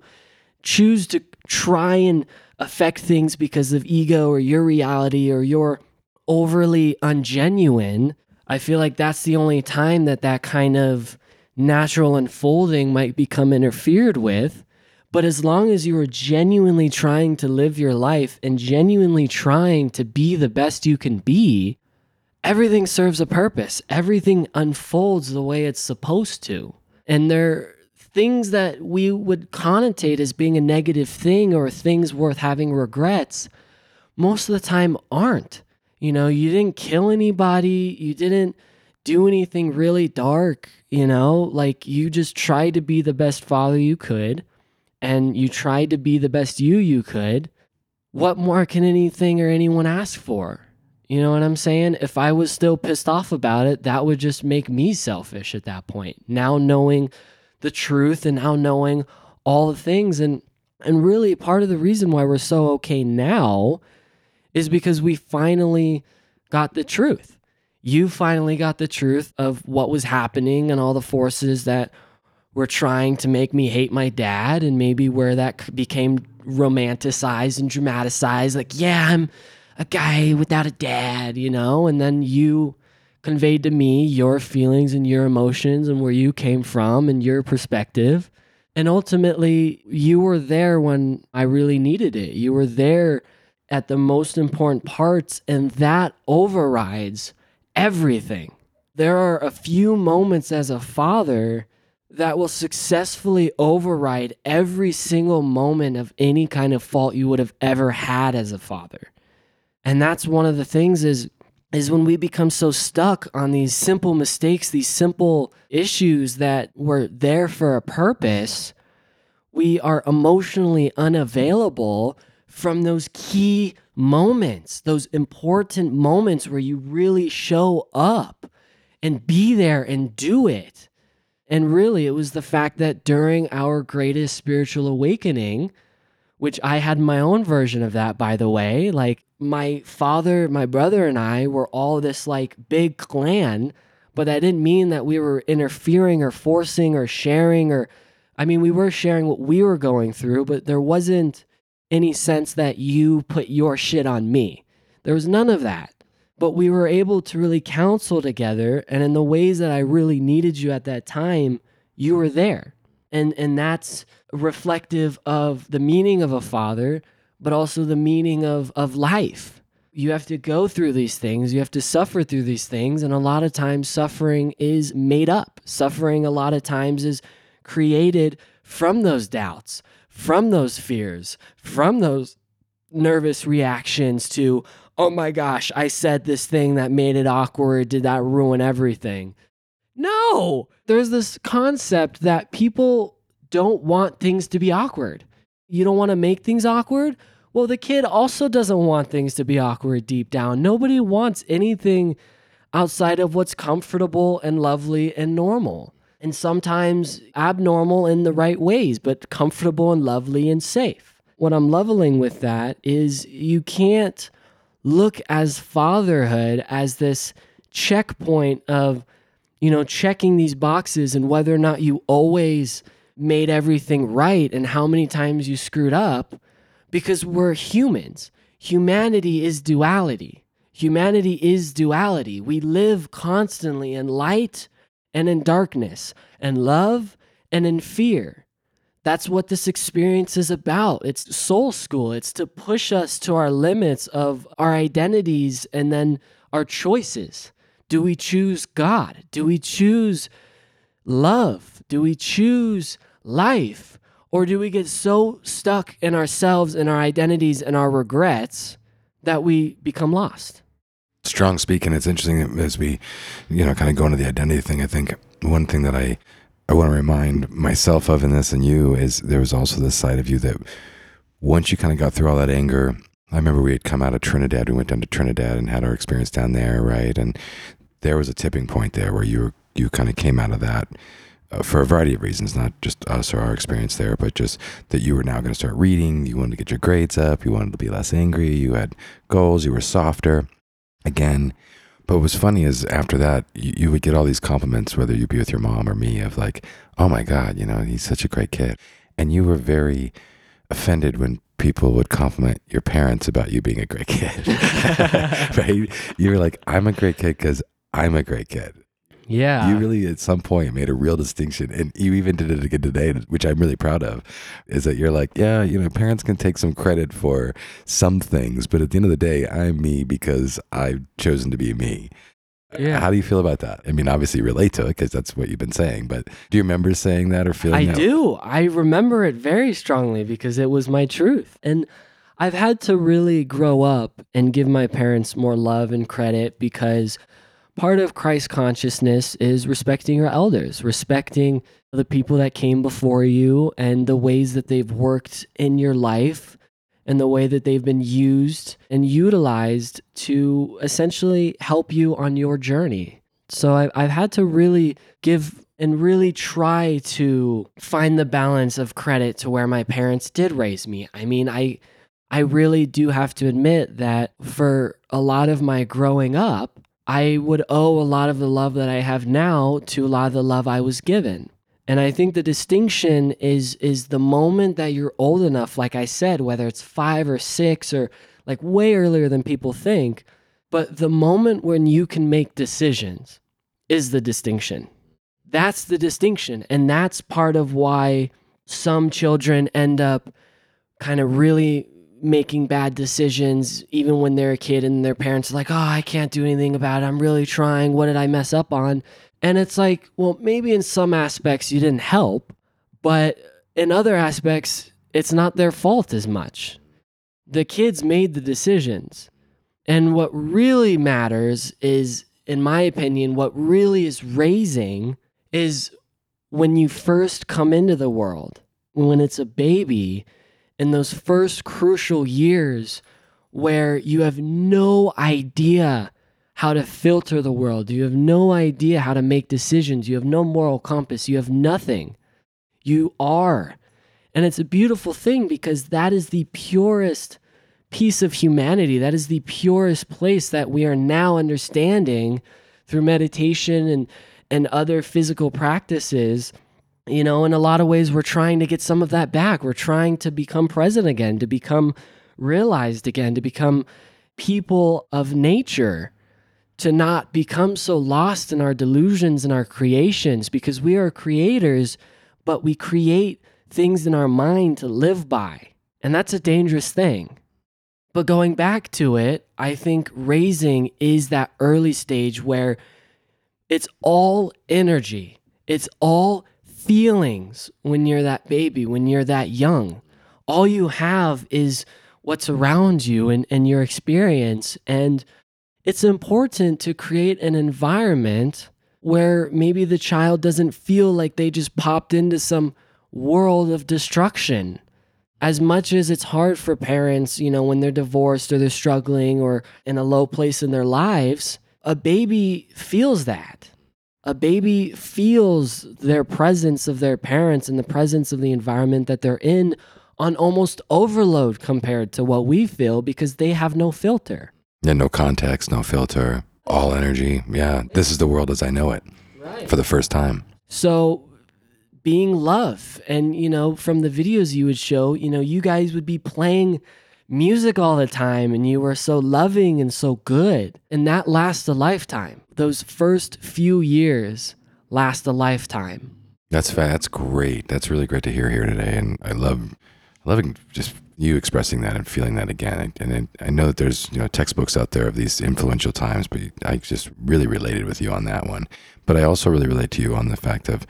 choose to try and affect things because of ego or your reality or you're overly ungenuine. I feel like that's the only time that that kind of natural unfolding might become interfered with. But as long as you are genuinely trying to live your life and genuinely trying to be the best you can be, everything serves a purpose. Everything unfolds the way it's supposed to. And there things that we would connotate as being a negative thing or things worth having regrets most of the time aren't. You know, you didn't kill anybody, you didn't do anything really dark, you know? Like you just tried to be the best father you could and you tried to be the best you you could. What more can anything or anyone ask for? You know what I'm saying? If I was still pissed off about it, that would just make me selfish at that point. Now knowing the truth and now knowing all the things. And and really part of the reason why we're so okay now is because we finally got the truth. You finally got the truth of what was happening and all the forces that were trying to make me hate my dad and maybe where that became romanticized and dramatized. Like yeah i'm a guy without a dad you know? And then you conveyed to me your feelings and your emotions and where you came from and your perspective and ultimately you were there when i really needed it you were there at the most important parts and that overrides everything. There are a few moments as a father that will successfully override every single moment of any kind of fault you would have ever had as a father. And that's one of the things is is when we become so stuck on these simple mistakes, these simple issues that were there for a purpose, we are emotionally unavailable from those key moments, those important moments where you really show up and be there and do it. And really, it was the fact that during our greatest spiritual awakening, which I had my own version of that, by the way, like my father, my brother, and I were all this like big clan, but that didn't mean that we were interfering or forcing or sharing or, I mean, we were sharing what we were going through, but there wasn't any sense that you put your shit on me. There was none of that. But we were able to really counsel together. And in the ways that I really needed you at that time, you were there. And, and that's reflective of the meaning of a father, but also the meaning of, of life. You have to go through these things, you have to suffer through these things. And a lot of times, suffering is made up. Suffering, a lot of times, is created from those doubts, from those fears, from those nervous reactions to, oh my gosh, I said this thing that made it awkward. Did that ruin everything? No, there's this concept that people don't want things to be awkward. You don't want to make things awkward? Well, the kid also doesn't want things to be awkward deep down. Nobody wants anything outside of what's comfortable and lovely and normal and sometimes abnormal in the right ways, but comfortable and lovely and safe. What I'm leveling with that is you can't look as fatherhood as this checkpoint of, you know, checking these boxes and whether or not you always made everything right and how many times you screwed up because we're humans. Humanity is duality. Humanity is duality. We live constantly in light and in darkness, and love and in fear. That's what this experience is about. It's soul school. It's to push us to our limits of our identities and then our choices. Do we choose God? Do we choose love? Do we choose life? Or do we get so stuck in ourselves and our identities and our regrets that we become lost? strong speaking. It's interesting as we, you know, kind of go into the identity thing. I think one thing that I I want to remind myself of in this and you is there was also this side of you that once you kind of got through all that anger. I remember we had come out of Trinidad. We went down to Trinidad and had our experience down there, right? And there was a tipping point there where you were, you kind of came out of that uh, for a variety of reasons, not just us or our experience there, but just that you were now going to start reading. You wanted to get your grades up. You wanted to be less angry. You had goals. You were softer again. But what was funny is after that, you, you would get all these compliments, whether you be with your mom or me, of like, oh my God, you know, he's such a great kid. And you were very offended when people would compliment your parents about you being a great kid. right? You were like, I'm a great kid because I'm a great kid. Yeah. You really, at some point, made a real distinction. And you even did it again today, which I'm really proud of, is that you're like, yeah, you know, parents can take some credit for some things, but at the end of the day, I'm me because I've chosen to be me. Yeah. How do you feel about that? I mean, obviously relate to it because that's what you've been saying, but do you remember saying that or feeling I that? do. I remember it very strongly because it was my truth. And I've had to really grow up and give my parents more love and credit because part of Christ consciousness is respecting your elders, respecting the people that came before you and the ways that they've worked in your life and the way that they've been used and utilized to essentially help you on your journey. So I've, I've had to really give and really try to find the balance of credit to where my parents did raise me. I mean, I I really do have to admit that for a lot of my growing up, I would owe a lot of the love that I have now to a lot of the love I was given. And I think the distinction is is the moment that you're old enough, like I said, whether it's five or six or like way earlier than people think, but the moment when you can make decisions is the distinction. That's the distinction. And that's part of why some children end up kind of really making bad decisions even when they're a kid and their parents are like, oh, I can't do anything about it. I'm really trying. What did I mess up on? And it's like, well, maybe in some aspects you didn't help, but in other aspects, it's not their fault as much. The kids made the decisions. And what really matters is, in my opinion, what really is raising is when you first come into the world, when it's a baby, in those first crucial years where you have no idea how to filter the world. You have no idea how to make decisions. You have no moral compass. You have nothing. You are. And it's a beautiful thing because that is the purest piece of humanity. That is the purest place that we are now understanding through meditation and, and other physical practices. You know, in a lot of ways, we're trying to get some of that back. We're trying to become present again, to become realized again, to become people of nature to not become so lost in our delusions and our creations because we are creators, but we create things in our mind to live by. And that's a dangerous thing. But going back to it, I think raising is that early stage where it's all energy, it's all feelings when you're that baby, when you're that young. All you have is what's around you and, and your experience. And it's important to create an environment where maybe the child doesn't feel like they just popped into some world of destruction. As much as it's hard for parents, you know, when they're divorced or they're struggling or in a low place in their lives, a baby feels that. A baby feels their presence of their parents and the presence of the environment that they're in on almost overload compared to what we feel because they have no filter. Yeah, no context, no filter, all energy. Yeah, this is the world as I know it Right. for the first time. So being love and you know from the videos you would show, you know, you guys would be playing music all the time and you were so loving and so good. And that lasts a lifetime. Those first few years last a lifetime. That's that's great. That's really great to hear here today, and I love loving just you expressing that and feeling that again. And I know that there's you know textbooks out there of these influential times, but I just really related with you on that one. But I also really relate to you on the fact of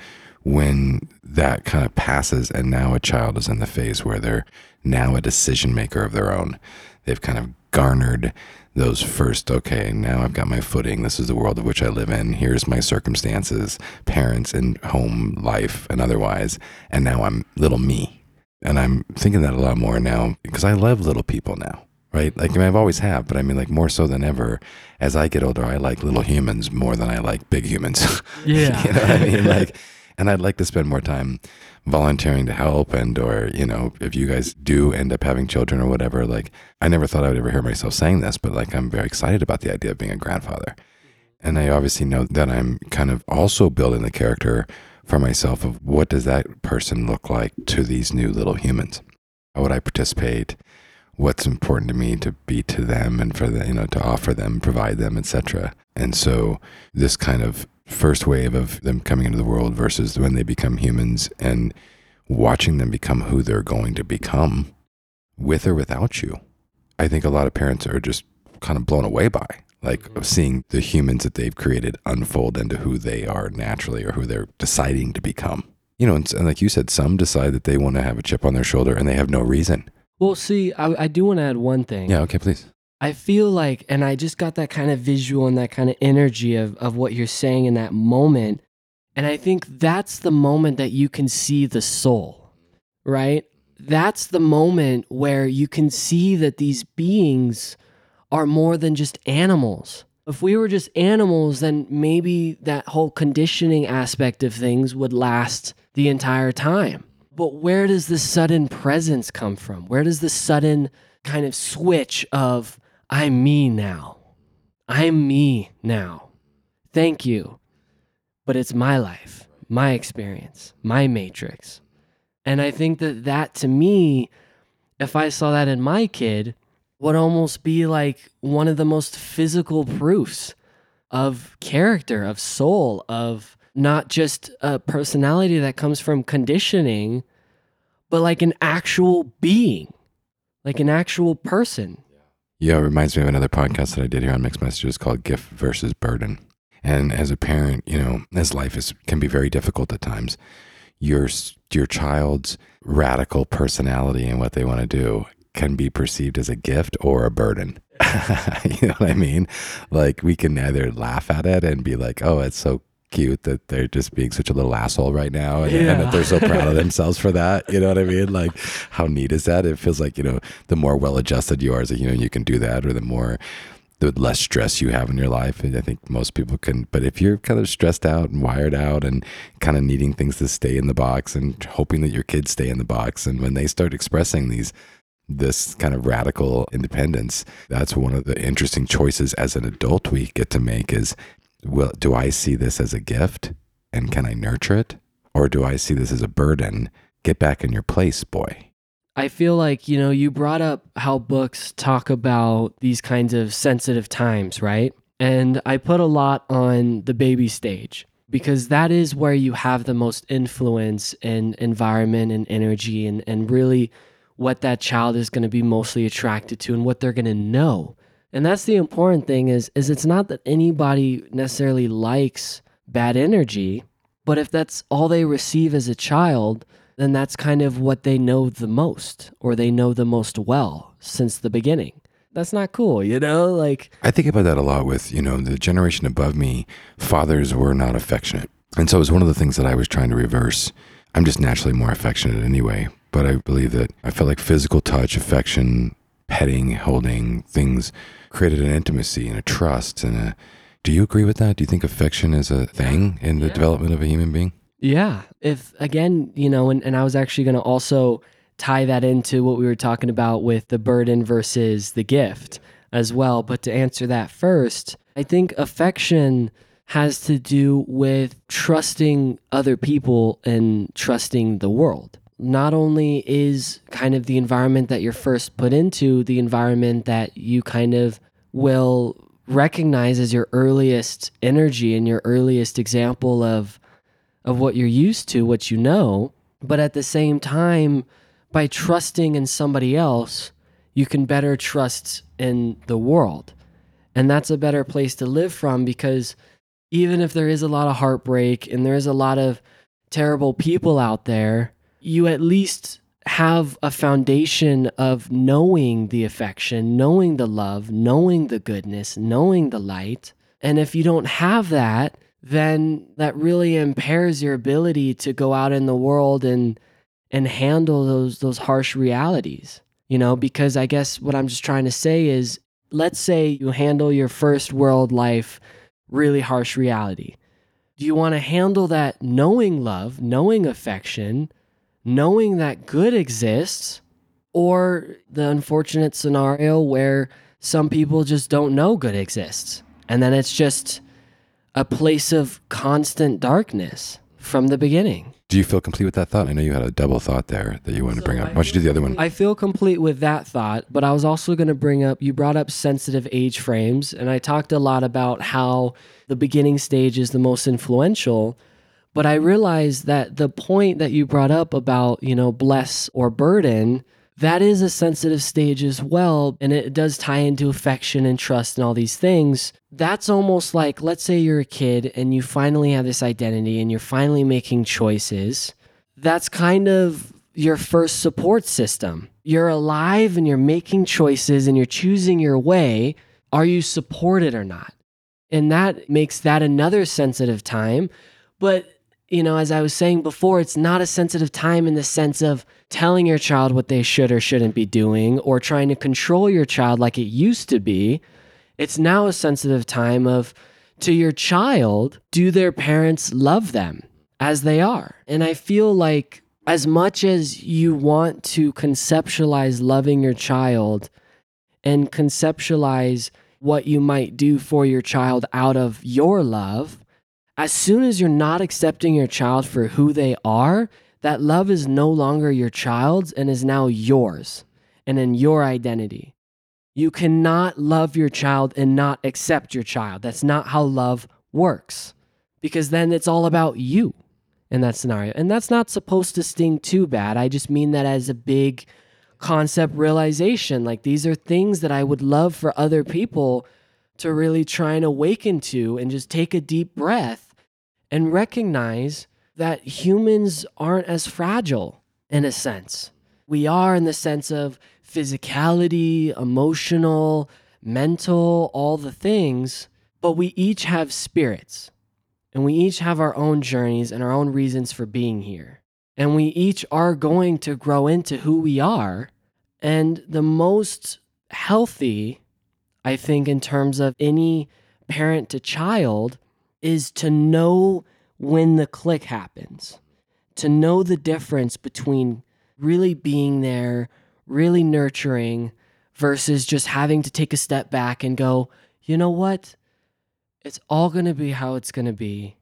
when that kind of passes, and now a child is in the phase where they're now a decision maker of their own. They've kind of garnered those first, okay, now I've got my footing. This is the world of which I live in. Here's my circumstances, parents and home life and otherwise. And now I'm little me. And I'm thinking that a lot more now because I love little people now, right? Like I mean, I've always have, but I mean, like more so than ever. As I get older, I like little humans more than I like big humans. Yeah. you know what I mean? Like, and I'd like to spend more time volunteering to help and or you know if you guys do end up having children or whatever like i never thought i would ever hear myself saying this but like i'm very excited about the idea of being a grandfather. And i obviously know that i'm kind of also building the character for myself of what does that person look like to these new little humans? How would i participate? What's important to me to be to them and for the you know to offer them provide them etc and so this kind of first wave of them coming into the world versus when they become humans and watching them become who they're going to become with or without you. I think a lot of parents are just kind of blown away by like of seeing the humans that they've created unfold into who they are naturally or who they're deciding to become. You know and, and like you said some decide that they want to have a chip on their shoulder and they have no reason. Well, see, I, I do want to add one thing. yeah okay please I feel like, and I just got that kind of visual and that kind of energy of, of what you're saying in that moment. And I think that's the moment that you can see the soul, right? That's the moment where you can see that these beings are more than just animals. If we were just animals, then maybe that whole conditioning aspect of things would last the entire time. But where does the sudden presence come from? Where does the sudden kind of switch of, I'm me now? I'm me now. Thank you. But it's my life, my experience, my matrix. And I think that that to me, if I saw that in my kid, would almost be like one of the most physical proofs of character, of soul, of not just a personality that comes from conditioning, but like an actual being, like an actual person. Yeah, it reminds me of another podcast that I did here on Mixed Messages called Gift versus Burden. And as a parent, you know, as life is can be very difficult at times, your your child's radical personality and what they want to do can be perceived as a gift or a burden. you know what I mean? Like we can either laugh at it and be like, "Oh, it's so cute that they're just being such a little asshole right now and, yeah. and, that they're so proud of themselves for that you know what i mean like how neat is that it feels like you know the more well adjusted you are that you know you can do that or the more the less stress you have in your life And i think most people can but if you're kind of stressed out and wired out and kind of needing things to stay in the box and hoping that your kids stay in the box and when they start expressing these this kind of radical independence. That's one of the interesting choices as an adult we get to make is well, do I see this as a gift and can I nurture it? Or do I see this as a burden? Get back in your place, boy. I feel like, you know, you brought up how books talk about these kinds of sensitive times, right? And I put a lot on the baby stage because that is where you have the most influence and environment and energy and, and really what that child is going to be mostly attracted to and what they're going to know. And that's the important thing is is it's not that anybody necessarily likes bad energy, but if that's all they receive as a child, then that's kind of what they know the most or they know the most well since the beginning. That's not cool, you know? Like I think about that a lot with, you know, the generation above me, fathers were not affectionate. And so it was one of the things that I was trying to reverse. I'm just naturally more affectionate anyway, but I believe that I felt like physical touch, affection, petting, holding things created an intimacy and a trust and a. Do you agree with that? Do you think affection is a thing in the yeah. development of a human being? Yeah. If again, you know, and, and I was actually going to also tie that into what we were talking about with the burden versus the gift as well. But to answer that first, I think affection has to do with trusting other people and trusting the world not only is kind of the environment that you're first put into the environment that you kind of will recognize as your earliest energy and your earliest example of of what you're used to, what you know, but at the same time by trusting in somebody else, you can better trust in the world. And that's a better place to live from because even if there is a lot of heartbreak and there is a lot of terrible people out there, you at least have a foundation of knowing the affection, knowing the love, knowing the goodness, knowing the light. And if you don't have that, then that really impairs your ability to go out in the world and and handle those those harsh realities. You know, because I guess what I'm just trying to say is let's say you handle your first world life really harsh reality. Do you want to handle that knowing love, knowing affection, knowing that good exists, or the unfortunate scenario where some people just don't know good exists. And then it's just a place of constant darkness from the beginning. Do you feel complete with that thought? I know you had a double thought there that you wanted so to bring up. Why don't you do the other one? I feel complete with that thought, but I was also going to bring up you brought up sensitive age frames, and I talked a lot about how the beginning stage is the most influential. But I realized that the point that you brought up about, you know, bless or burden, that is a sensitive stage as well. And it does tie into affection and trust and all these things. That's almost like, let's say you're a kid and you finally have this identity and you're finally making choices. That's kind of your first support system. You're alive and you're making choices and you're choosing your way. Are you supported or not? And that makes that another sensitive time. But, you know, as I was saying before, it's not a sensitive time in the sense of telling your child what they should or shouldn't be doing or trying to control your child like it used to be. It's now a sensitive time of, to your child, do their parents love them as they are? And I feel like as much as you want to conceptualize loving your child and conceptualize what you might do for your child out of your love, as soon as you're not accepting your child for who they are, that love is no longer your child's and is now yours and in your identity. You cannot love your child and not accept your child. That's not how love works because then it's all about you in that scenario. And that's not supposed to sting too bad. I just mean that as a big concept realization. Like these are things that I would love for other people to really try and awaken to and just take a deep breath and recognize that humans aren't as fragile in a sense. We are in the sense of physicality, emotional, mental, all the things, but we each have spirits and we each have our own journeys and our own reasons for being here. And we each are going to grow into who we are. And the most healthy, I think, in terms of any parent to child, is to know when the click happens, to know the difference between really being there, really nurturing, versus just having to take a step back and go, you know what? It's all going to be how it's going to be.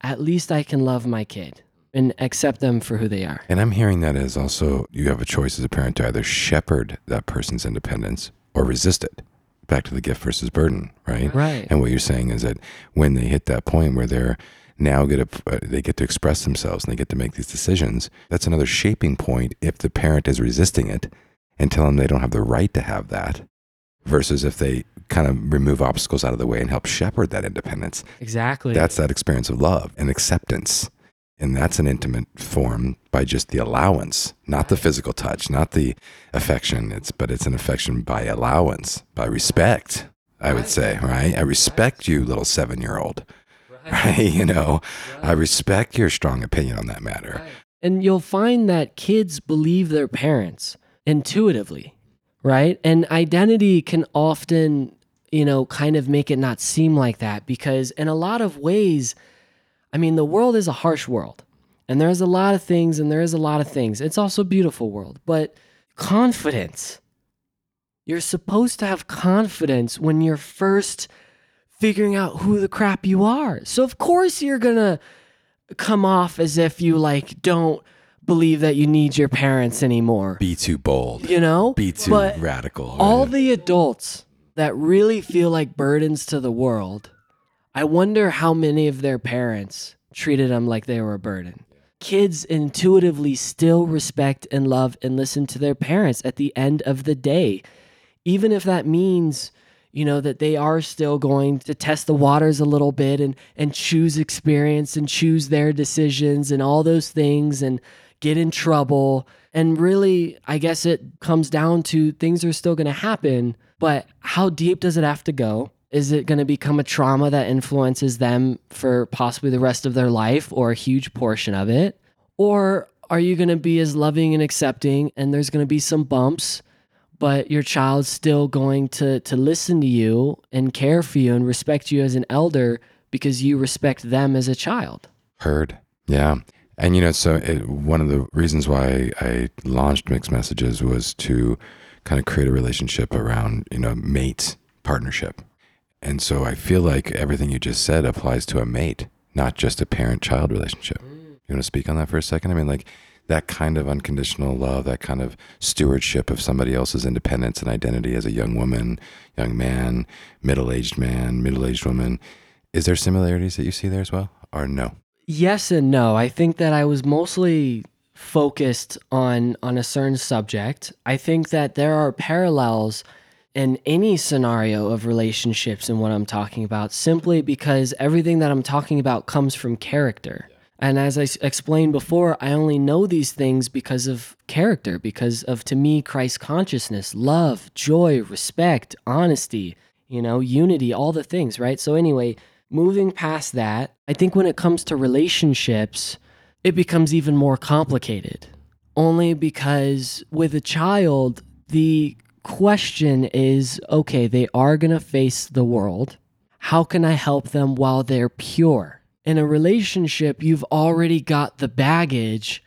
At least I can love my kid and accept them for who they are. And I'm hearing that as also you have a choice as a parent to either shepherd that person's independence or resist it. Back to the gift versus burden, right? Right. And what you're saying is that when they hit that point where they're now get a, uh, they get to express themselves and they get to make these decisions, that's another shaping point if the parent is resisting it and tell them they don't have the right to have that versus if they kind of remove obstacles out of the way and help shepherd that independence. Exactly. That's that experience of love and acceptance. And that's an intimate form by just the allowance, not the physical touch, not the affection. It's but it's an affection by allowance, by respect, I would say, right? I respect you, little seven year old. Right. You know, I respect your strong opinion on that matter. And you'll find that kids believe their parents intuitively, right? And identity can often, you know, kind of make it not seem like that because, in a lot of ways, I mean, the world is a harsh world and there's a lot of things and there is a lot of things. It's also a beautiful world, but confidence. You're supposed to have confidence when you're first figuring out who the crap you are. So, of course, you're going to come off as if you like don't believe that you need your parents anymore. Be too bold. You know? Be too But radical. All the adults that really feel like burdens to the world, I wonder how many of their parents treated them like they were a burden. Kids intuitively still respect and love and listen to their parents at the end of the day, even if that means you know that they are still going to test the waters a little bit and and choose experience and choose their decisions and all those things and get in trouble and really i guess it comes down to things are still going to happen but how deep does it have to go is it going to become a trauma that influences them for possibly the rest of their life or a huge portion of it or are you going to be as loving and accepting and there's going to be some bumps but your child's still going to to listen to you and care for you and respect you as an elder because you respect them as a child. Heard. Yeah. And, you know, so it, one of the reasons why I launched Mixed Messages was to kind of create a relationship around, you know, mate partnership. And so I feel like everything you just said applies to a mate, not just a parent child relationship. Mm. You want to speak on that for a second? I mean, like that kind of unconditional love, that kind of stewardship of somebody else's independence and identity as a young woman, young man, middle aged man, middle aged woman. Is there similarities that you see there as well, or no? Yes and no. I think that I was mostly focused on on a certain subject. I think that there are parallels in any scenario of relationships and what I'm talking about simply because everything that I'm talking about comes from character. And as I s- explained before, I only know these things because of character, because of, to me, Christ consciousness, love, joy, respect, honesty, you know, unity, all the things, right? So, anyway, moving past that, I think when it comes to relationships, it becomes even more complicated. Only because with a child, the question is okay, they are going to face the world. How can I help them while they're pure? In a relationship, you've already got the baggage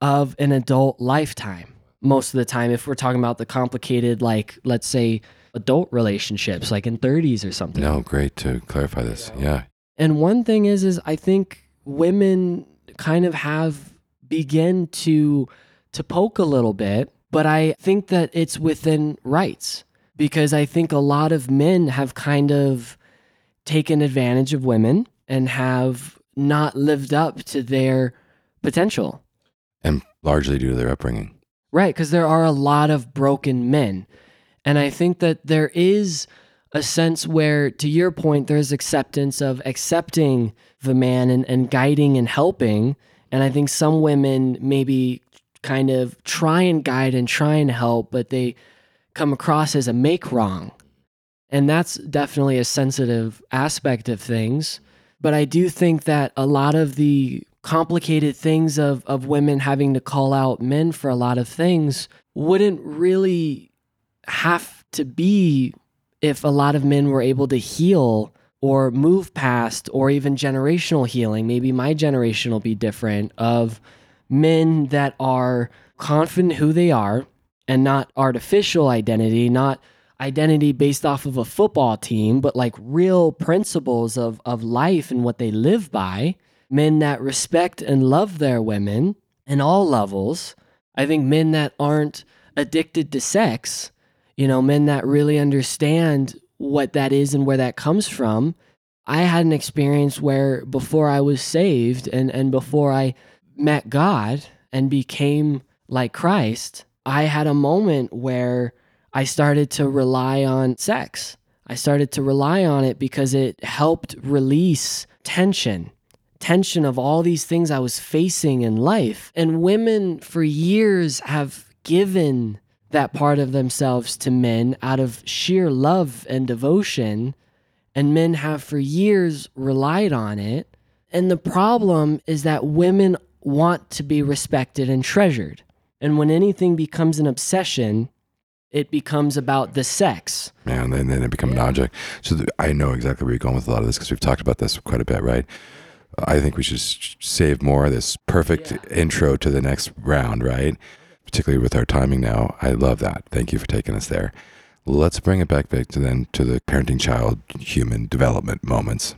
of an adult lifetime. Most of the time, if we're talking about the complicated, like, let's say, adult relationships, like in 30s or something. No, great to clarify this. Yeah. And one thing is, is I think women kind of have begin to to poke a little bit, but I think that it's within rights because I think a lot of men have kind of taken advantage of women and have not lived up to their potential. And largely due to their upbringing. Right, because there are a lot of broken men. And I think that there is a sense where, to your point, there's acceptance of accepting the man and, and guiding and helping. And I think some women maybe kind of try and guide and try and help, but they come across as a make wrong. And that's definitely a sensitive aspect of things. But I do think that a lot of the complicated things of, of women having to call out men for a lot of things wouldn't really have to be if a lot of men were able to heal or move past or even generational healing. Maybe my generation will be different of men that are confident who they are and not artificial identity, not identity based off of a football team, but like real principles of, of life and what they live by. Men that respect and love their women in all levels. I think men that aren't addicted to sex, you know, men that really understand what that is and where that comes from. I had an experience where before I was saved and, and before I met God and became like Christ, I had a moment where I started to rely on sex. I started to rely on it because it helped release tension, tension of all these things I was facing in life. And women for years have given that part of themselves to men out of sheer love and devotion. And men have for years relied on it. And the problem is that women want to be respected and treasured. And when anything becomes an obsession, it becomes about the sex. Yeah, and then, then they become an object. So th- I know exactly where you're going with a lot of this because we've talked about this quite a bit, right? I think we should save more of this perfect intro to the next round, right? Particularly with our timing now. I love that. Thank you for taking us there. Let's bring it back, back to then to the parenting child human development moments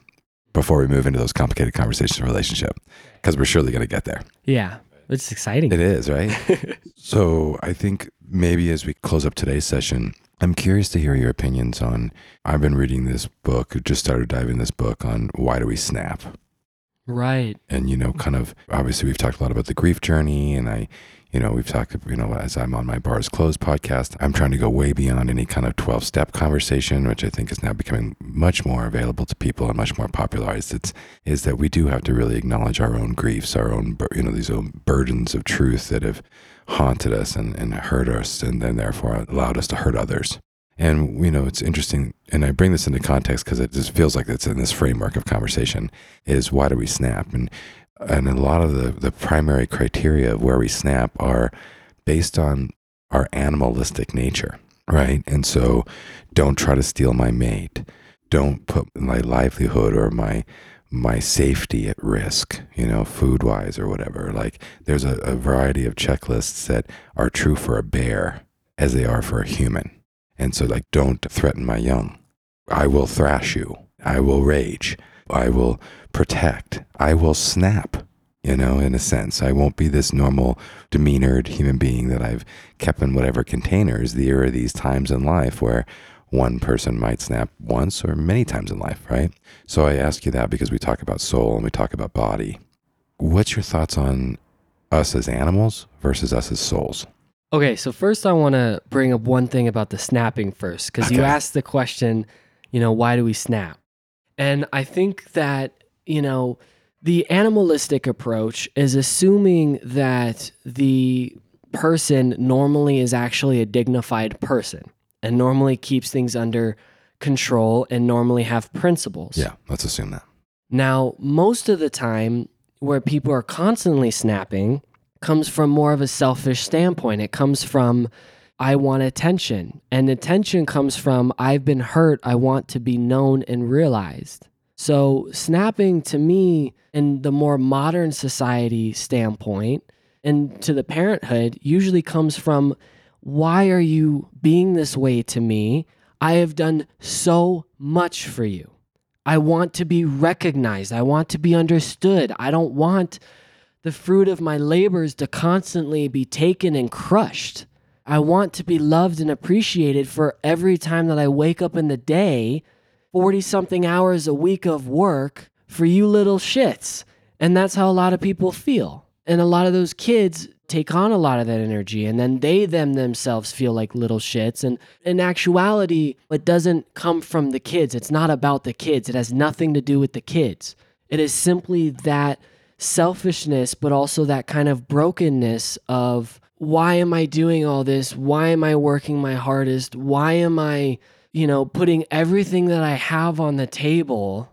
before we move into those complicated conversations of relationship because we're surely going to get there. Yeah, it's exciting. It is, right? so I think maybe as we close up today's session, I'm curious to hear your opinions on. I've been reading this book, just started diving this book on why do we snap? Right. And, you know, kind of obviously we've talked a lot about the grief journey and I, you know, we've talked, you know, as I'm on my Bars Closed podcast, I'm trying to go way beyond any kind of 12 step conversation, which I think is now becoming much more available to people and much more popularized. It's, is that we do have to really acknowledge our own griefs, our own, you know, these own burdens of truth that have haunted us and, and hurt us and then therefore allowed us to hurt others. And, you know, it's interesting, and I bring this into context because it just feels like it's in this framework of conversation is why do we snap? And, and a lot of the, the primary criteria of where we snap are based on our animalistic nature, right? And so don't try to steal my mate. Don't put my livelihood or my my safety at risk, you know, food wise or whatever. Like there's a, a variety of checklists that are true for a bear as they are for a human. And so, like, don't threaten my young. I will thrash you. I will rage. I will protect. I will snap, you know, in a sense. I won't be this normal, demeanored human being that I've kept in whatever containers. There are these times in life where one person might snap once or many times in life, right? So I ask you that because we talk about soul and we talk about body. What's your thoughts on us as animals versus us as souls? Okay, so first I want to bring up one thing about the snapping first, because you asked the question, you know, why do we snap? And I think that, you know, The animalistic approach is assuming that the person normally is actually a dignified person and normally keeps things under control and normally have principles. Yeah, let's assume that. Now, most of the time, where people are constantly snapping comes from more of a selfish standpoint. It comes from, I want attention. And attention comes from, I've been hurt. I want to be known and realized. So, snapping to me, in the more modern society standpoint, and to the parenthood, usually comes from, why are you being this way to me? I have done so much for you. I want to be recognized. I want to be understood. I don't want the fruit of my labors to constantly be taken and crushed. I want to be loved and appreciated for every time that I wake up in the day, 40 something hours a week of work for you little shits. And that's how a lot of people feel. And a lot of those kids take on a lot of that energy and then they them themselves feel like little shits. And in actuality it doesn't come from the kids. It's not about the kids. It has nothing to do with the kids. It is simply that selfishness but also that kind of brokenness of why am i doing all this? Why am i working my hardest? Why am i you know putting everything that i have on the table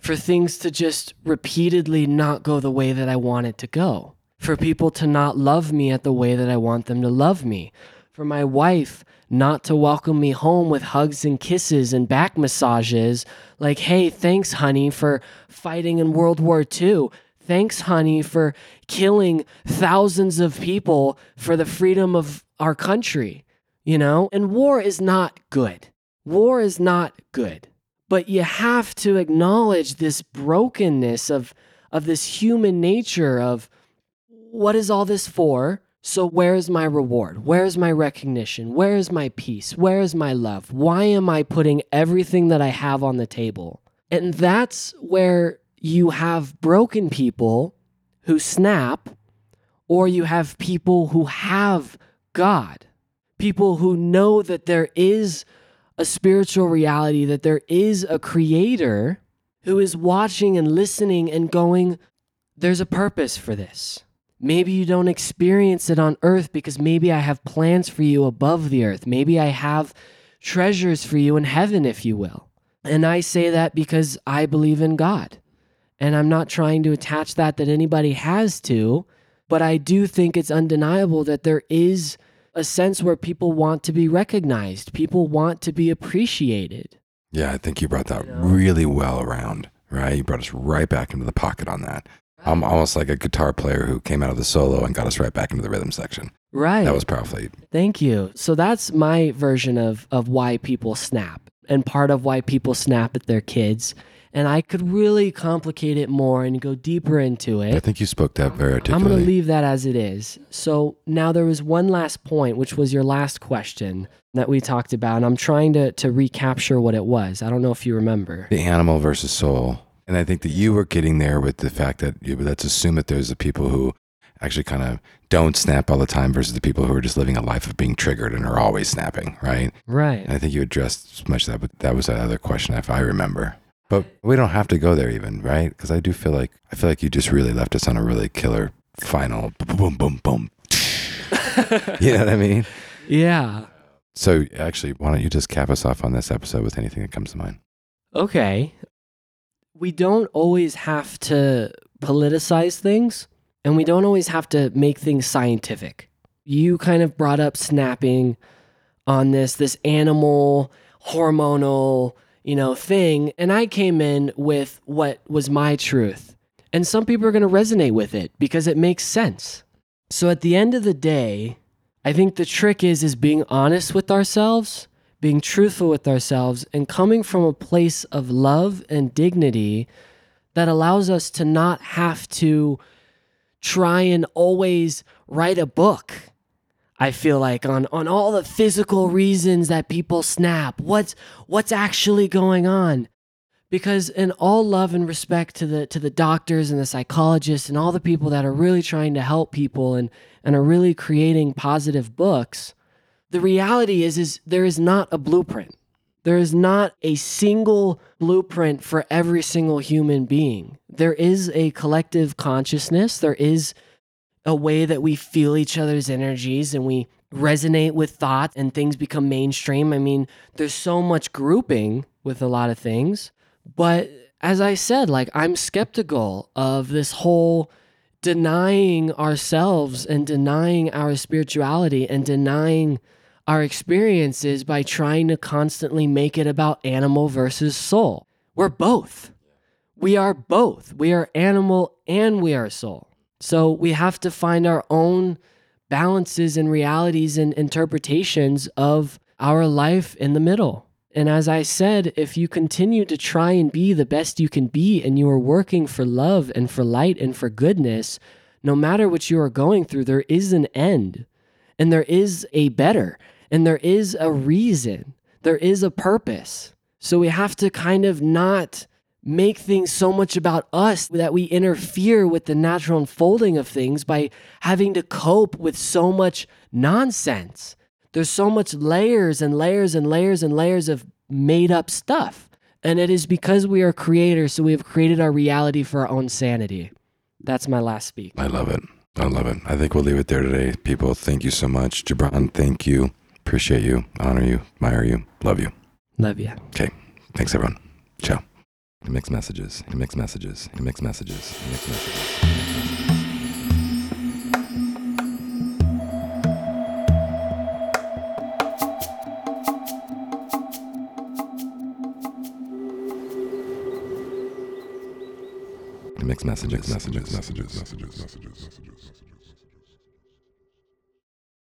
for things to just repeatedly not go the way that i want it to go for people to not love me at the way that I want them to love me, for my wife not to welcome me home with hugs and kisses and back massages, like, hey, thanks, honey, for fighting in World War II. Thanks, honey, for killing thousands of people for the freedom of our country, you know? And war is not good. War is not good. But you have to acknowledge this brokenness of, of this human nature of, what is all this for? So, where is my reward? Where is my recognition? Where is my peace? Where is my love? Why am I putting everything that I have on the table? And that's where you have broken people who snap, or you have people who have God, people who know that there is a spiritual reality, that there is a creator who is watching and listening and going, there's a purpose for this. Maybe you don't experience it on earth because maybe I have plans for you above the earth. Maybe I have treasures for you in heaven, if you will. And I say that because I believe in God. And I'm not trying to attach that that anybody has to, but I do think it's undeniable that there is a sense where people want to be recognized, people want to be appreciated. Yeah, I think you brought that really well around, right? You brought us right back into the pocket on that. I'm almost like a guitar player who came out of the solo and got us right back into the rhythm section. Right. That was powerful. Thank you. So that's my version of of why people snap and part of why people snap at their kids. And I could really complicate it more and go deeper into it. I think you spoke that very I'm articulately. going to leave that as it is. So now there was one last point, which was your last question that we talked about. And I'm trying to, to recapture what it was. I don't know if you remember. the animal versus soul. And I think that you were getting there with the fact that you, let's assume that there's the people who actually kind of don't snap all the time versus the people who are just living a life of being triggered and are always snapping, right? Right. And I think you addressed much of that, but that was that other question if I remember. But we don't have to go there even, right? Because I do feel like I feel like you just really left us on a really killer final boom boom boom. you know what I mean? Yeah. So actually, why don't you just cap us off on this episode with anything that comes to mind? Okay. We don't always have to politicize things, and we don't always have to make things scientific. You kind of brought up snapping on this this animal hormonal, you know, thing, and I came in with what was my truth. And some people are going to resonate with it because it makes sense. So at the end of the day, I think the trick is is being honest with ourselves, being truthful with ourselves and coming from a place of love and dignity that allows us to not have to try and always write a book. I feel like on on all the physical reasons that people snap. What's what's actually going on? Because in all love and respect to the to the doctors and the psychologists and all the people that are really trying to help people and and are really creating positive books, the reality is is there is not a blueprint. There is not a single blueprint for every single human being. there is a collective consciousness. There is a way that we feel each other's energies and we resonate with thoughts and things become mainstream. I mean, there's so much grouping with a lot of things. But as I said, like I'm skeptical of this whole denying ourselves and denying our spirituality and denying our experiences by trying to constantly make it about animal versus soul. We're both. We are both. We are animal and we are soul. So we have to find our own balances and realities and interpretations of our life in the middle. And as I said, if you continue to try and be the best you can be and you are working for love and for light and for goodness, no matter what you are going through, there is an end and there is a better and there is a reason, there is a purpose. So we have to kind of not make things so much about us that we interfere with the natural unfolding of things by having to cope with so much nonsense. There's so much layers and layers and layers and layers of made up stuff. And it is because we are creators, so we have created our reality for our own sanity. That's my last speak. I love it. I love it. I think we'll leave it there today. People, thank you so much. Gibran, thank you. Appreciate you. Honor you. Admire you. Love you. Love you. Okay. Thanks, everyone. Ciao. Mixed messages. Mixed messages. Mixed messages. Mixed messages. Mixed messages. Mixed messages. Messages. Messages. Messages. Messages.